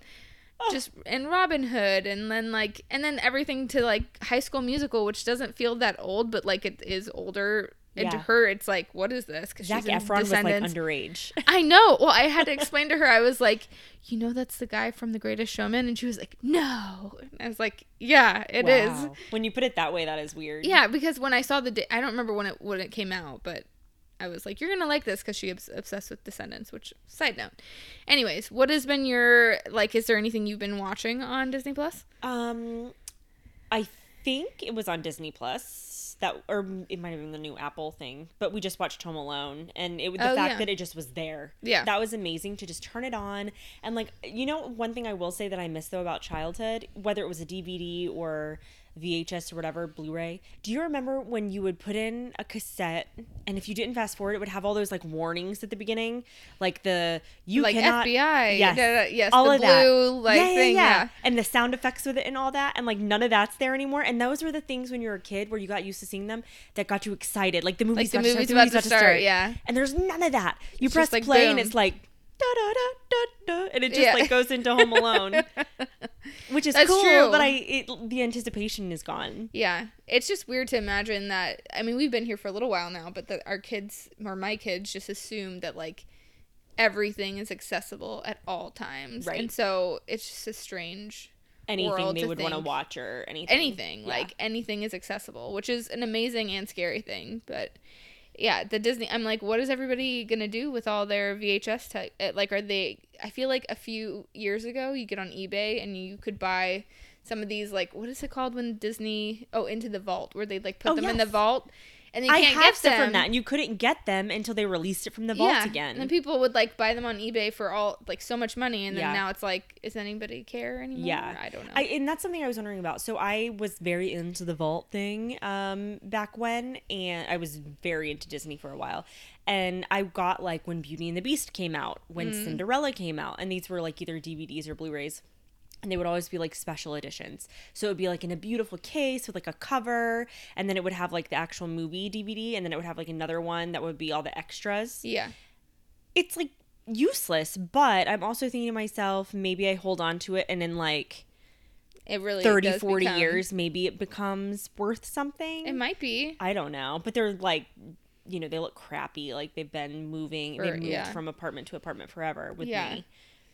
just and Robin Hood and then like and then everything to like High School Musical, which doesn't feel that old, but like it is older. And to her, it's like, what is this? Because Zac she's Efron was like underage. [LAUGHS] I know. Well, I had to explain to her. I was like, you know, that's the guy from The Greatest Showman, and she was like, no. And I was like, yeah, it is. Wow. When you put it that way, that is weird. Yeah, because when I saw the, da- I don't remember when it when it came out, but I was like, you're gonna like this because she's obsessed with Descendants. Which side note. Anyways, what has been your like? Is there anything you've been watching on Disney Plus? Um, I think it was on Disney Plus that, or it might have been the new Apple thing. But we just watched Home Alone, and it the Oh, fact yeah. that it just was there. Yeah. that was amazing to just turn it on and like you know one thing I will say that I miss though about childhood, whether it was a DVD or VHS or whatever Blu-ray. Do you remember when you would put in a cassette and if you didn't fast forward, it would have all those like warnings at the beginning, like the you like cannot FBI. Yes. da- da- yes. all the of that. blue like yeah, yeah, thing. yeah. Yeah. And the sound effects with it and all that. And like none of that's there anymore. And those were the things when you were a kid where you got used to seeing them that got you excited. Like the movie's the about, to movie's start, about to start, yeah. And there's none of that. You It's press like, play and it's like and it just Yeah. like goes into Home Alone. [LAUGHS] Which is That's cool, true. but I it, the anticipation is gone. Yeah, it's just weird to imagine that. I mean, we've been here for a little while now, but that our kids or my kids just assume that like everything is accessible at all times, Right. And so it's just a strange Anything they would want to watch or anything. anything. Yeah. Like anything is accessible, which is an amazing and scary thing. But yeah, the Disney. I'm like, what is everybody gonna do with all their VHS uh, Like, are they? I feel like a few years ago, you get on eBay and you could buy some of these. Like, what is it called when Disney? Oh, into the vault, where they like put Oh, them in the vault, and you I can't have get stuff them. from that, and you couldn't get them until they released it from the vault yeah, again. and people would like buy them on eBay for all like so much money, and then Yeah. now it's like, is anybody care anymore? Yeah. I don't know. I, and that's something I was wondering about. So I was very into the vault thing um, back when, and I was very into Disney for a while. And I got like when Beauty and the Beast came out, when Mm. Cinderella came out, and these were like either DVDs or Blu-rays. And they would always be like special editions. So it would be like in a beautiful case with like a cover, and then it would have like the actual movie DVD, and then it would have like another one that would be all the extras yeah. it's like useless but i'm also thinking to myself maybe i hold on to it and in like It really 30 40 become- years maybe it becomes worth something It might be. i don't know but they're like you know they look crappy like they've been moving they've moved yeah. from apartment to apartment forever with Yeah. me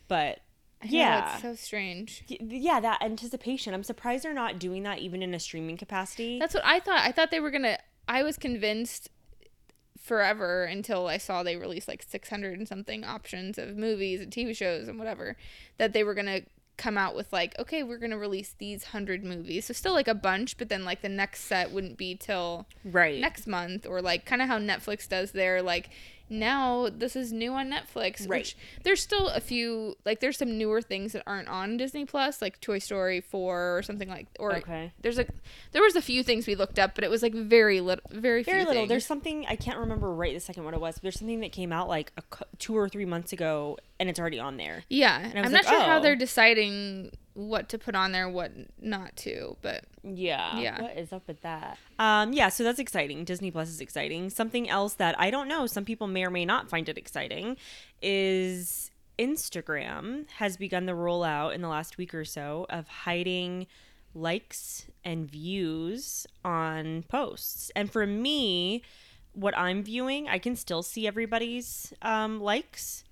but I know, yeah it's so strange. Yeah that anticipation i'm surprised they're not doing that even in a streaming capacity That's what I thought. I thought they were gonna. I was convinced forever until I saw they released like 600 and something options of movies and TV shows and whatever that they were gonna come out with like okay we're gonna release these hundred movies so still like a bunch but then like the next set wouldn't be till right next month or like kind of how Netflix does their like now this is new on Netflix Right. which there's still a few like there's some newer things that aren't on Disney Plus like Toy Story 4 or something like or Okay. there's like there was a few things we looked up but it was like very little very very few little things. there's something i can't remember right this second what it was but there's something that came out like a, two or three months ago and it's already on there yeah I was I'm like, not sure how oh. they're deciding what to put on there what not to but Yeah. Yeah. What is up with that? Um, yeah, so that's exciting. Disney Plus is exciting. Something else that I don't know, some people may or may not find it exciting, is Instagram has begun the rollout in the last week or so of hiding likes and views on posts. And for me, what I'm viewing, I can still see everybody's um, likes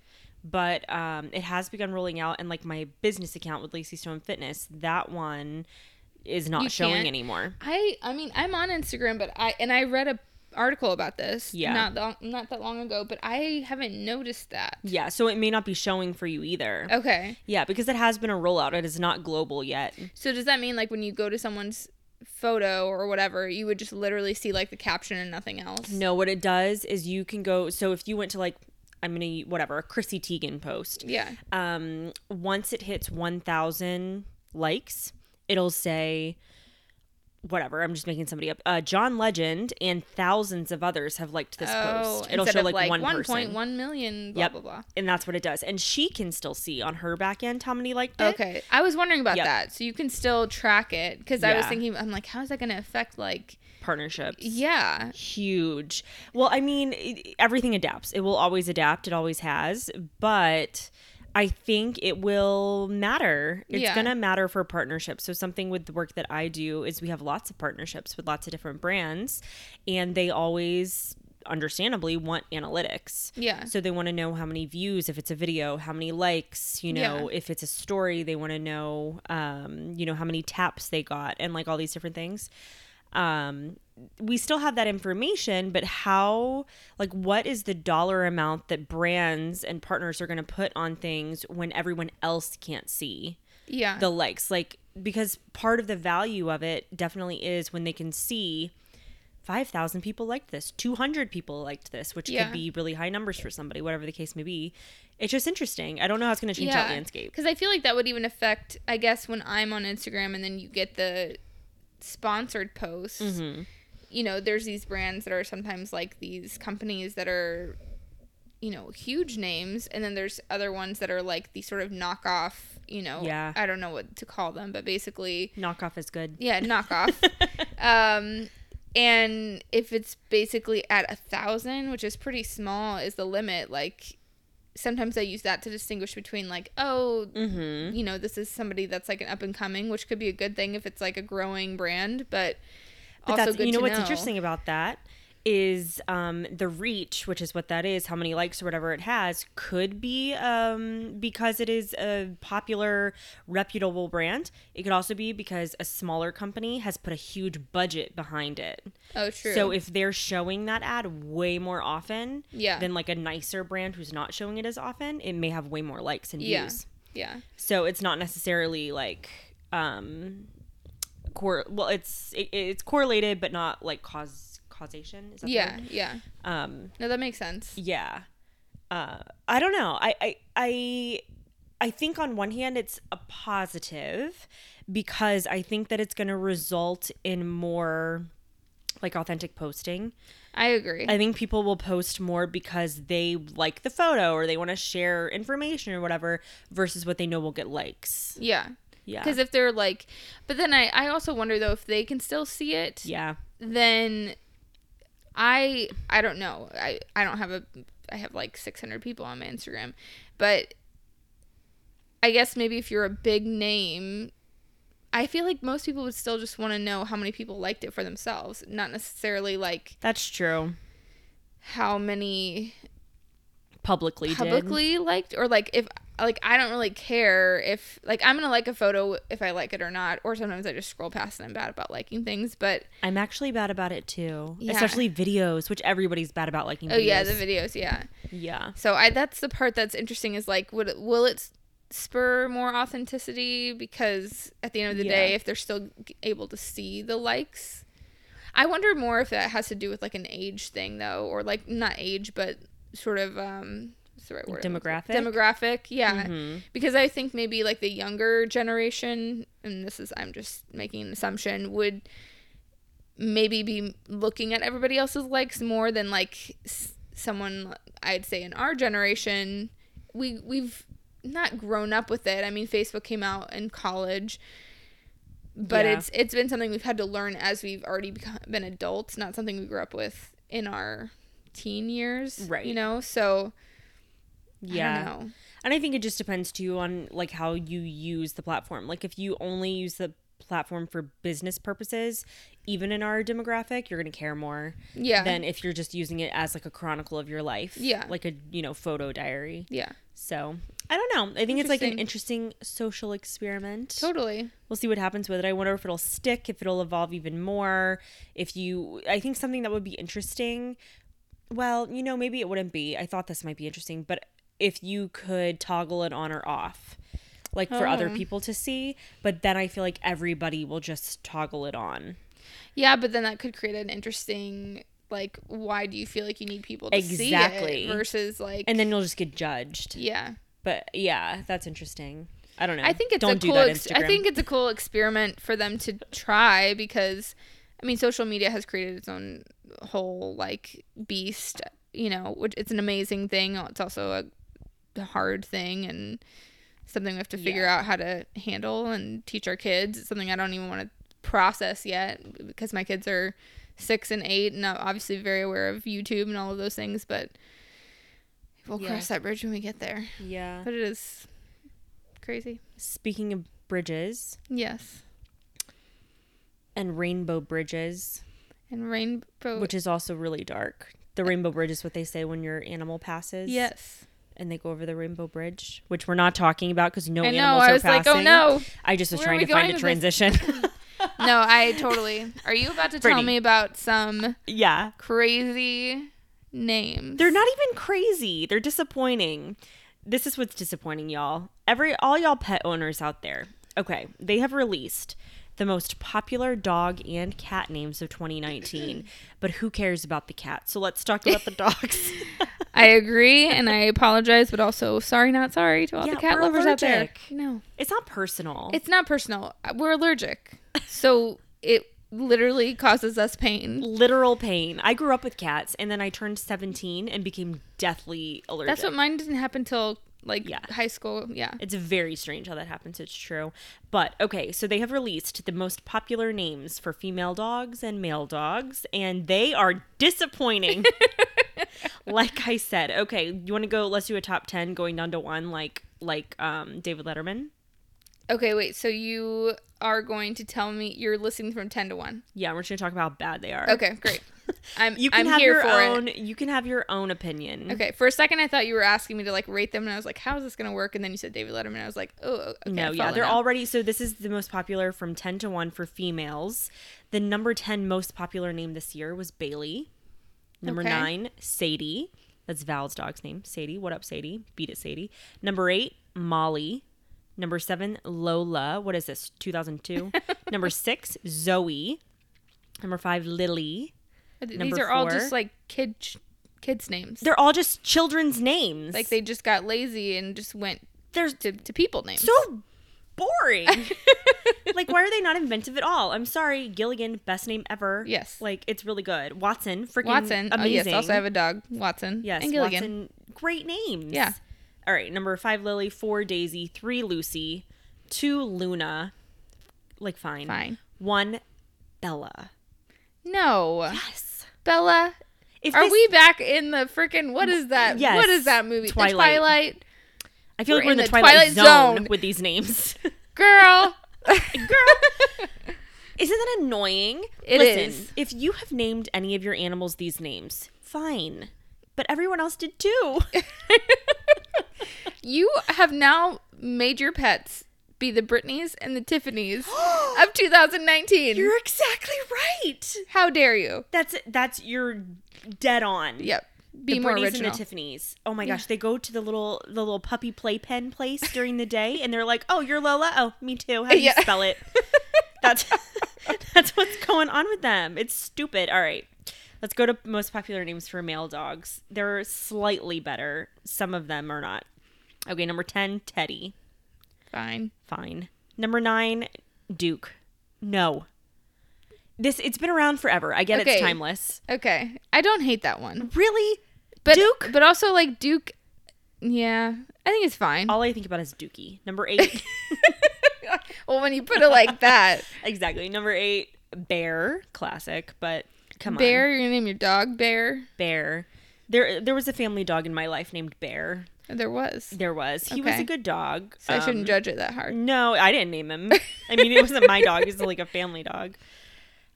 but um, it has begun rolling out and like my business account with Lacey Stone Fitness, that one is not You showing can't- anymore. I I mean I'm on Instagram but I and I read a article about this Yeah. not long, not that long ago but I haven't noticed that Yeah, so it may not be showing for you either. okay Yeah, because it has been a rollout. It is not global yet. So does that mean like when you go to someone's photo or whatever, you would just literally see like the caption and nothing else? No, what it does is you can go. So if you went to like, I'm gonna whatever a Chrissy Teigen post. Yeah. Um, once it hits 1,000 likes, it'll say. Whatever, I'm just making somebody up. Uh, John Legend and thousands of others have liked this Oh, post. It'll show like, like one one person. point one million, blah Yep. blah blah. and that's what it does. And she can still see on her back end how many liked it. Okay, I was wondering about Yep. that. So you can still track it because I was thinking, I'm like, how is that going to affect like? Partnerships. Yeah, huge. Well, I mean, it, everything adapts. It will always adapt. It always has. But I think it will matter. It's Yeah. going to matter for partnerships. So, something with the work that I do is we have lots of partnerships with lots of different brands, and they always, understandably, want analytics. Yeah. So, they want to know how many views, if it's a video, how many likes, you know, Yeah. if it's a story, they want to know, um, you know, how many taps they got, and like all these different things. Um, we still have that information, but how, like, what is the dollar amount that brands and partners are going to put on things when everyone else can't see Yeah. the likes? Like, because part of the value of it definitely is when they can see 5,000 people liked this, 200 people liked this, which Yeah. could be really high numbers for somebody, whatever the case may be. It's just interesting. I don't know how it's going to change that landscape. Because I feel like that would even affect, I guess, when I'm on Instagram and then you get the sponsored posts. Mm-hmm. You know, there's these brands that are sometimes like these companies that are, you know, huge names, and then there's other ones that are like these sort of knockoff. You know, Yeah. I don't know what to call them, but basically, Knockoff is good. yeah, knockoff. [LAUGHS] um, and if it's basically at a thousand, which is pretty small, is the limit. Like sometimes I use that to distinguish between like, oh, Mm-hmm. you know, this is somebody that's like an up and coming, which could be a good thing if it's like a growing brand, but, But also that's good you know what's know. interesting about that is um, the reach, which is what that is, how many likes or whatever it has, could be um, because it is a popular, reputable brand. It could also be because a smaller company has put a huge budget behind it. Oh, true. So if they're showing that ad way more often Yeah. than like a nicer brand who's not showing it as often, it may have way more likes and Yeah. views. yeah, So it's not necessarily like um cor- well it's it, it's correlated but not like cause causation is that yeah, yeah. um No, that makes sense. yeah uh i don't know i i i i think on one hand it's a positive because i think that it's going to result in more like authentic posting I agree. I think people will post more because they like the photo or they want to share information or whatever versus what they know will get likes. yeah. Yeah. Because if they're like, but then I, I also wonder though if they can still see it, yeah. then I I don't know. I I don't have a I have like 600 people on my Instagram, but I guess maybe if you're a big name, I feel like most people would still just want to know how many people liked it for themselves, not necessarily like That's true. how many Publicly, did. publicly liked or like if like I don't really care if like I'm gonna like a photo if I like it or not, or sometimes I just scroll past and I'm bad about liking things. But I'm actually bad about it too. Yeah. Especially videos, which everybody's bad about liking oh videos. yeah, the videos, yeah. Yeah. So I that's the part that's interesting is like would it, will it spur more authenticity because at the end of the Yeah. day if they're still able to see the likes I wonder more if that has to do with like an age thing though or like not age but sort of um the right word I'm looking for? Demographic? demographic yeah Mhm. because I think maybe like the younger generation and this is I'm just making an assumption would maybe be looking at everybody else's likes more than like s- someone I'd say in our generation we we've not grown up with it. I mean Facebook came out in college but Yeah. it's it's been something we've had to learn as we've already become, been adults, not something we grew up with in our teen years, Right. You know, so Yeah. I. And I think it just depends too on like how you use the platform. Like if you only use the platform for business purposes, even in our demographic, you're going to care more Yeah. than if you're just using it as like a chronicle of your life. Yeah. Like a, you know, photo diary. yeah. So, I don't know. I think it's like an interesting social experiment. Totally. We'll see what happens with it. I wonder if it'll stick, if it'll evolve even more. If you, I think something that would be interesting. Well, you know, maybe it wouldn't be. I thought this might be interesting, but if you could toggle it on or off, like for other Oh. people to see, but then I feel like everybody will just toggle it on. Yeah, but then that could create an interesting like why do you feel like you need people to see Exactly. it versus like And then you'll just get judged. yeah. But yeah, that's interesting. I don't know. I think it's don't a cool that ex- I think it's a cool experiment for them to try because I mean social media has created its own whole like beast, you know, which it's an amazing thing. It's also a hard thing and something we have to figure Yeah. out how to handle and teach our kids. It's something I don't even want to process yet because my kids are six and eight and I'm obviously very aware of YouTube and all of those things, but We'll Yeah. cross that bridge when we get there. Yeah. But it is crazy. Speaking of bridges Yes. and rainbow bridges, And rainbow. which is also really dark. The uh, rainbow bridge is what they say when your animal passes. yes. And they go over the rainbow bridge, which we're not talking about because no I know. animals I are was like, oh, passing. oh no. I just was Where trying to find a transition. [LAUGHS] No, I totally. Are you about to tell me about some yeah. crazy names? They're not even crazy. They're disappointing. This is what's disappointing, y'all. Every all y'all pet owners out there. Okay, they have released the most popular dog and cat names of 2019, but who cares about the cat? So let's talk about the [LAUGHS] dogs. [LAUGHS] I agree, and I apologize, but also sorry, not sorry to all Yeah, the cat lovers out there. allergic. No, it's not personal. it's not personal. Uh, we're allergic, so it literally causes us pain. literal pain. I grew up with cats and then I turned 17 and became deathly allergic. That's what mine didn't happen till like Yeah. high school. Yeah. It's very strange how that happens. It's true. But okay, so they have released the most popular names for female dogs and male dogs, and they are disappointing. [LAUGHS] like I said, okay, you want to go? Let's do a top ten, going down to one, like like um David Letterman. Okay, wait. So you are going to tell me you're listening from ten to one? Yeah, we're just gonna talk about how bad they are. Okay, great. [LAUGHS] I'm you can I'm have here your own. it. You can have your own opinion. Okay, for a second I thought you were asking me to like rate them, and I was like, "How is this gonna work?" And then you said David Letterman, and I was like, "Oh, okay." no, yeah, they're now. already. So this is the most popular from ten to one for females. The number ten most popular name this year was Bailey. Number Okay. nine, Sadie. That's Val's dog's name. Sadie. What up, Sadie? Beat it, Sadie. Number eight, Molly. Number seven, Lola. What is this? 2002. [LAUGHS] Number six, Zoe. Number five, Lily. These number are all just like kid kids names. They're all just children's names. like they just got lazy and just went They're to, to people names. so boring. [LAUGHS] like, why are they not inventive at all? I'm sorry, Gilligan, best name ever. Yes. like it's really good. Watson, freaking Watson. Oh, amazing. yes. Also, I have a dog, Watson. yes, And Gilligan. Watson, great names. Yeah. All right, number five, Lily. Four, Daisy. Three, Lucy. Two, Luna. Like fine. Fine. One, Bella. No. Yes. Bella. If Are this- we back in the freaking what is that? Yes. What is that movie? The Twilight. Twilight. I feel like we're we're in in the, the Twilight, Twilight zone, Zone. with these names. [LAUGHS] Girl. Girl. [LAUGHS] Isn't that annoying? It Listen, is. If you have named any of your animals these names, fine. But everyone else did too. [LAUGHS] You have now made your pets be the Britneys and the Tiffanys [GASPS] of 2019. You're exactly right. How dare you? That's that's you're dead on. Yep. Be the more Britneys original. and the Tiffany's. Oh my gosh, they go to the little the little puppy playpen place during the day, and they're like, "Oh, you're Lola. Oh, me too. How do you spell it?" [LAUGHS] That's [LAUGHS] that's what's going on with them. It's stupid. All right, let's go to most popular names for male dogs. They're slightly better. Some of them are not. Okay, number ten, Teddy. Fine. Fine. Number nine, Duke. No. This it's been around forever. I get Okay. it's timeless. Okay. I don't hate that one. Really? But Duke? but also like Duke yeah, I think it's fine. All I think about is Dookie. Number eight. [LAUGHS] well, when you put it like that, [LAUGHS] exactly. Number eight, Bear. Classic, but come on. Bear, you're gonna name your dog Bear. Bear. There there was a family dog in my life named Bear. There was. There was. He was a good dog. So I Um, shouldn't judge it that hard. No, I didn't name him. [LAUGHS] I mean, it wasn't my dog. It was like a family dog.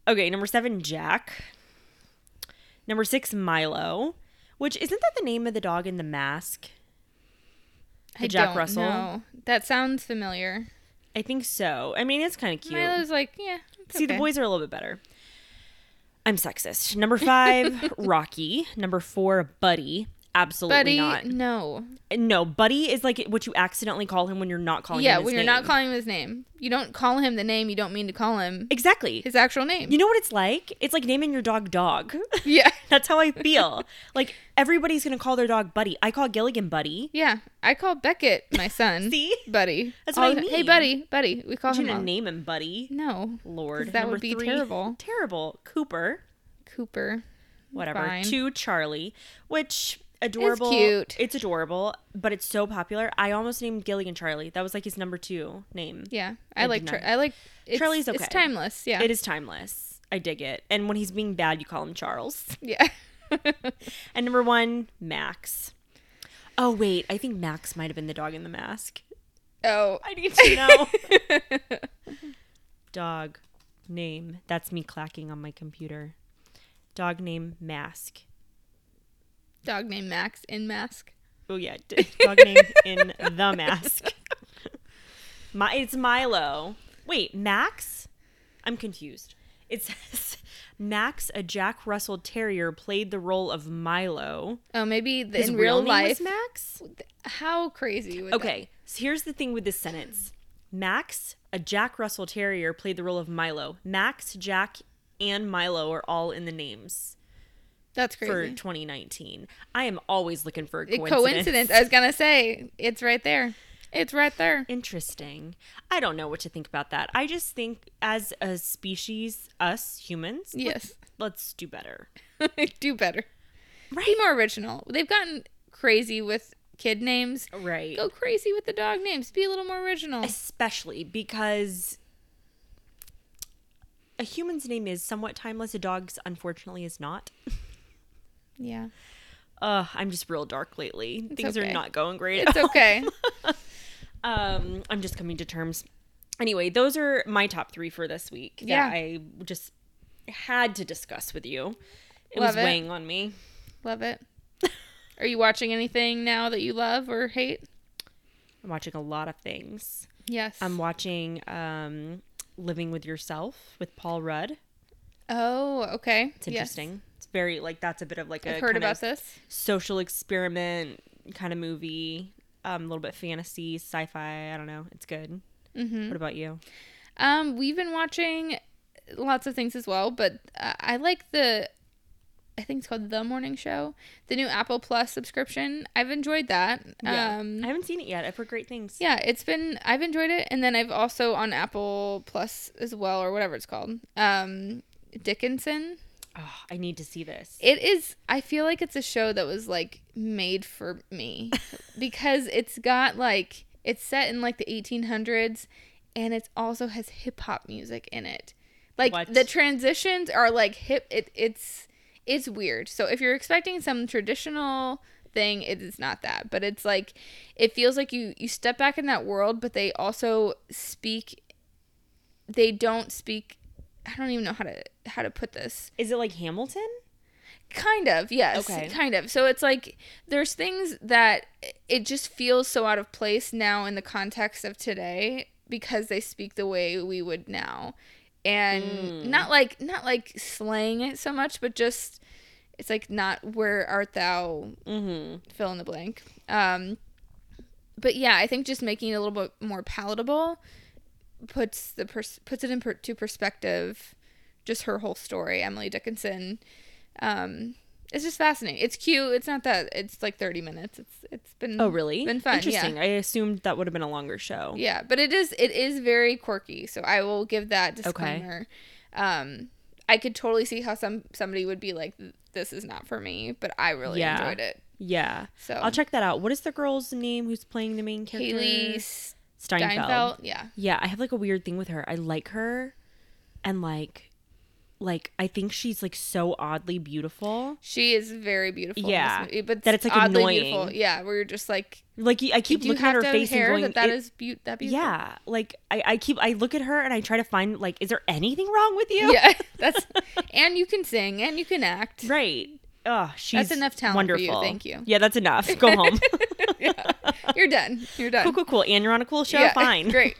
Okay, number seven, Jack. Number six, Milo. Which isn't that the name of the dog in the mask? The I Jack don't Russell. know. That sounds familiar. I think so. I mean, it's kind of cute. Milo's like, yeah. it's See, the boys are a little bit better. I'm sexist. Number five, [LAUGHS] Rocky. Number four, Buddy. Absolutely Buddy, not. no. No, Buddy is like what you accidentally call him when you're not calling Yeah, him when you're name. not calling him his name, you don't call him the name you don't mean to call him Exactly. his actual name. You know what it's like? It's like naming your dog Dog. [LAUGHS] yeah, [LAUGHS] That's how I feel. like everybody's gonna call their dog Buddy. I call Gilligan Buddy. yeah. I call Beckett my son. [LAUGHS] See? buddy. That's All what I the- Hey, buddy, buddy. We call I'm him. all- name him Buddy. no, Lord. that Number would be three, terrible. Terrible. Cooper. Cooper. Whatever. Fine. Two Charlie, which adorable. It's cute. It's adorable, but it's so popular. I almost named Gilligan Charlie. That was like his number two name. Yeah, I I like. Char- I like. Charlie's It's timeless. Yeah. It is timeless. I dig it. And when he's being bad, you call him Charles. Yeah. [LAUGHS] And number one, Max. Oh wait, I think Max might have been the dog in the mask. Oh, [LAUGHS] I need to know. [LAUGHS] dog name. That's me clacking on my computer. Dog name Mask. Dog named Max in mask. Oh yeah, dog name in the mask. [LAUGHS] My, it's Milo. Wait, Max? I'm confused. It says Max, a Jack Russell Terrier, played the role of Milo. Oh, maybe the, His in real real life. Max. How crazy would Okay, so here's the thing with this sentence. Max, a Jack Russell Terrier, played the role of Milo. Max, Jack, and Milo are all in the names that, that's for 2019. I am always looking for a coincidence. coincidence. I was gonna say it's right there. It's right there. Interesting. I don't know what to think about that. I just think as a species, us humans, Yes, let's do better. [LAUGHS] do better. Right. Be more original. They've gotten crazy with kid names. Right. Go crazy with the dog names. Be a little more original. Especially because a human's name is somewhat timeless. A dog's, unfortunately, is not. [LAUGHS] Yeah, Uh, I'm just real dark lately. Things okay. are not going great. it's okay. [LAUGHS] um, I'm just coming to terms. Anyway, those are my top three for this week that Yeah. I just had to discuss with you. It Love was it. weighing on me. Love it. [LAUGHS] Are you watching anything now that you love or hate? I'm watching a lot of things. Yes. I'm watching um, Living with Yourself with Paul Rudd. oh, okay. It's interesting. Very like that's a bit of like a I've heard kind about this. social experiment kind of movie. Um, a little bit fantasy, sci-fi. I don't know. It's good. Mm-hmm. What about you? Um, we've been watching lots of things as well, but uh, I like the. I think it's called The Morning Show, the new Apple Plus subscription. I've enjoyed that. Um, I haven't seen it yet. I've heard great things. yeah, it's been I've enjoyed it, and then I've also on Apple Plus as well, or whatever it's called. Um, Dickinson. Oh, I need to see this. It is. I feel like it's a show that was like made for me [LAUGHS] because it's got like it's set in like the 1800s, and it also has hip hop music in it. Like What? the transitions are like hip. It it's it's weird. So if you're expecting some traditional thing, it is not that. But it's like it feels like you you step back in that world, but they also speak. They don't speak. I don't even know how to how to put this. Is it like Hamilton? Kind of, yes. Okay. Kind of. So it's like there's things that it just feels so out of place now in the context of today because they speak the way we would now. And Mm. not like not like slang it so much, but just it's like not where art thou Mm-hmm. fill in the blank. Um but yeah, I think just making it a little bit more palatable puts the pers- puts it into to perspective just her whole story, Emily Dickinson. Um it's just fascinating. It's cute. It's not that it's like 30 minutes. It's it's been Oh, really? been fun. Interesting. Yeah. I assumed that would have been a longer show. Yeah, but it is it is very quirky. So I will give that disclaimer. okay. Um I could totally see how some somebody would be like this is not for me, but I really Yeah. enjoyed it. Yeah. So I'll check that out. What is the girl's name who's playing the main character? Hailee Steinfeld. Steinfeld. Yeah. Yeah, I have like a weird thing with her. I like her and like like I think she's like so oddly beautiful. She is very beautiful. Yeah, movie, but that it's, like, oddly annoying. beautiful. Yeah, where you're just like, Like I keep looking at her face hair and going, that that "It- is beau- that beautiful? yeah. Like I, I keep I look at her and I try to find like, is there anything wrong with you? yeah. [LAUGHS] That's [LAUGHS] and you can sing and you can act. Right. Oh, she's enough talent for you. wonderful. Thank you. Yeah, that's enough. [LAUGHS] Go home. [LAUGHS] yeah, you're done. You're done. cool, cool, cool. And you're on a cool show. Yeah, [LAUGHS] Fine. great.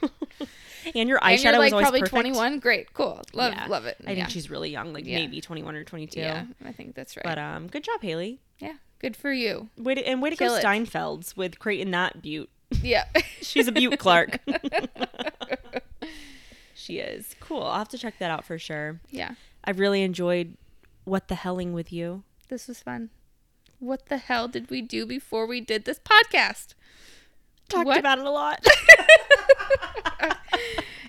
and your and eyeshadow you're like is always probably perfect. 21. Great, cool. Love, Yeah. love it. I think she's really young, like maybe 21 or 22. Yeah, I think that's right. But um, good job, Hailee. yeah, good for you. Way to, and way to Kill go, it. Steinfelds with creating that butte. Yeah. She's a butte Clark. she is cool. I'll have to check that out for sure. yeah. I've really enjoyed what the helling with you. This was fun. What the hell did we do before we did this podcast? Talked What? about it a lot. [LAUGHS]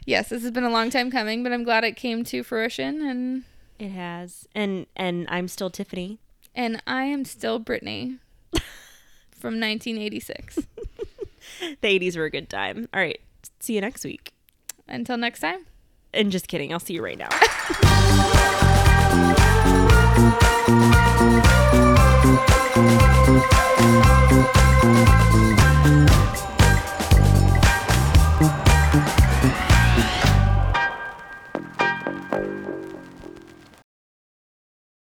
Yes, this has been a long time coming, but I'm glad it came to fruition and it has, and and I'm still Tiffany. and I am still Brittany [LAUGHS] from 1986. [LAUGHS] The 80s were a good time. All right, see you next week. Until next time. And just kidding, I'll see you right now.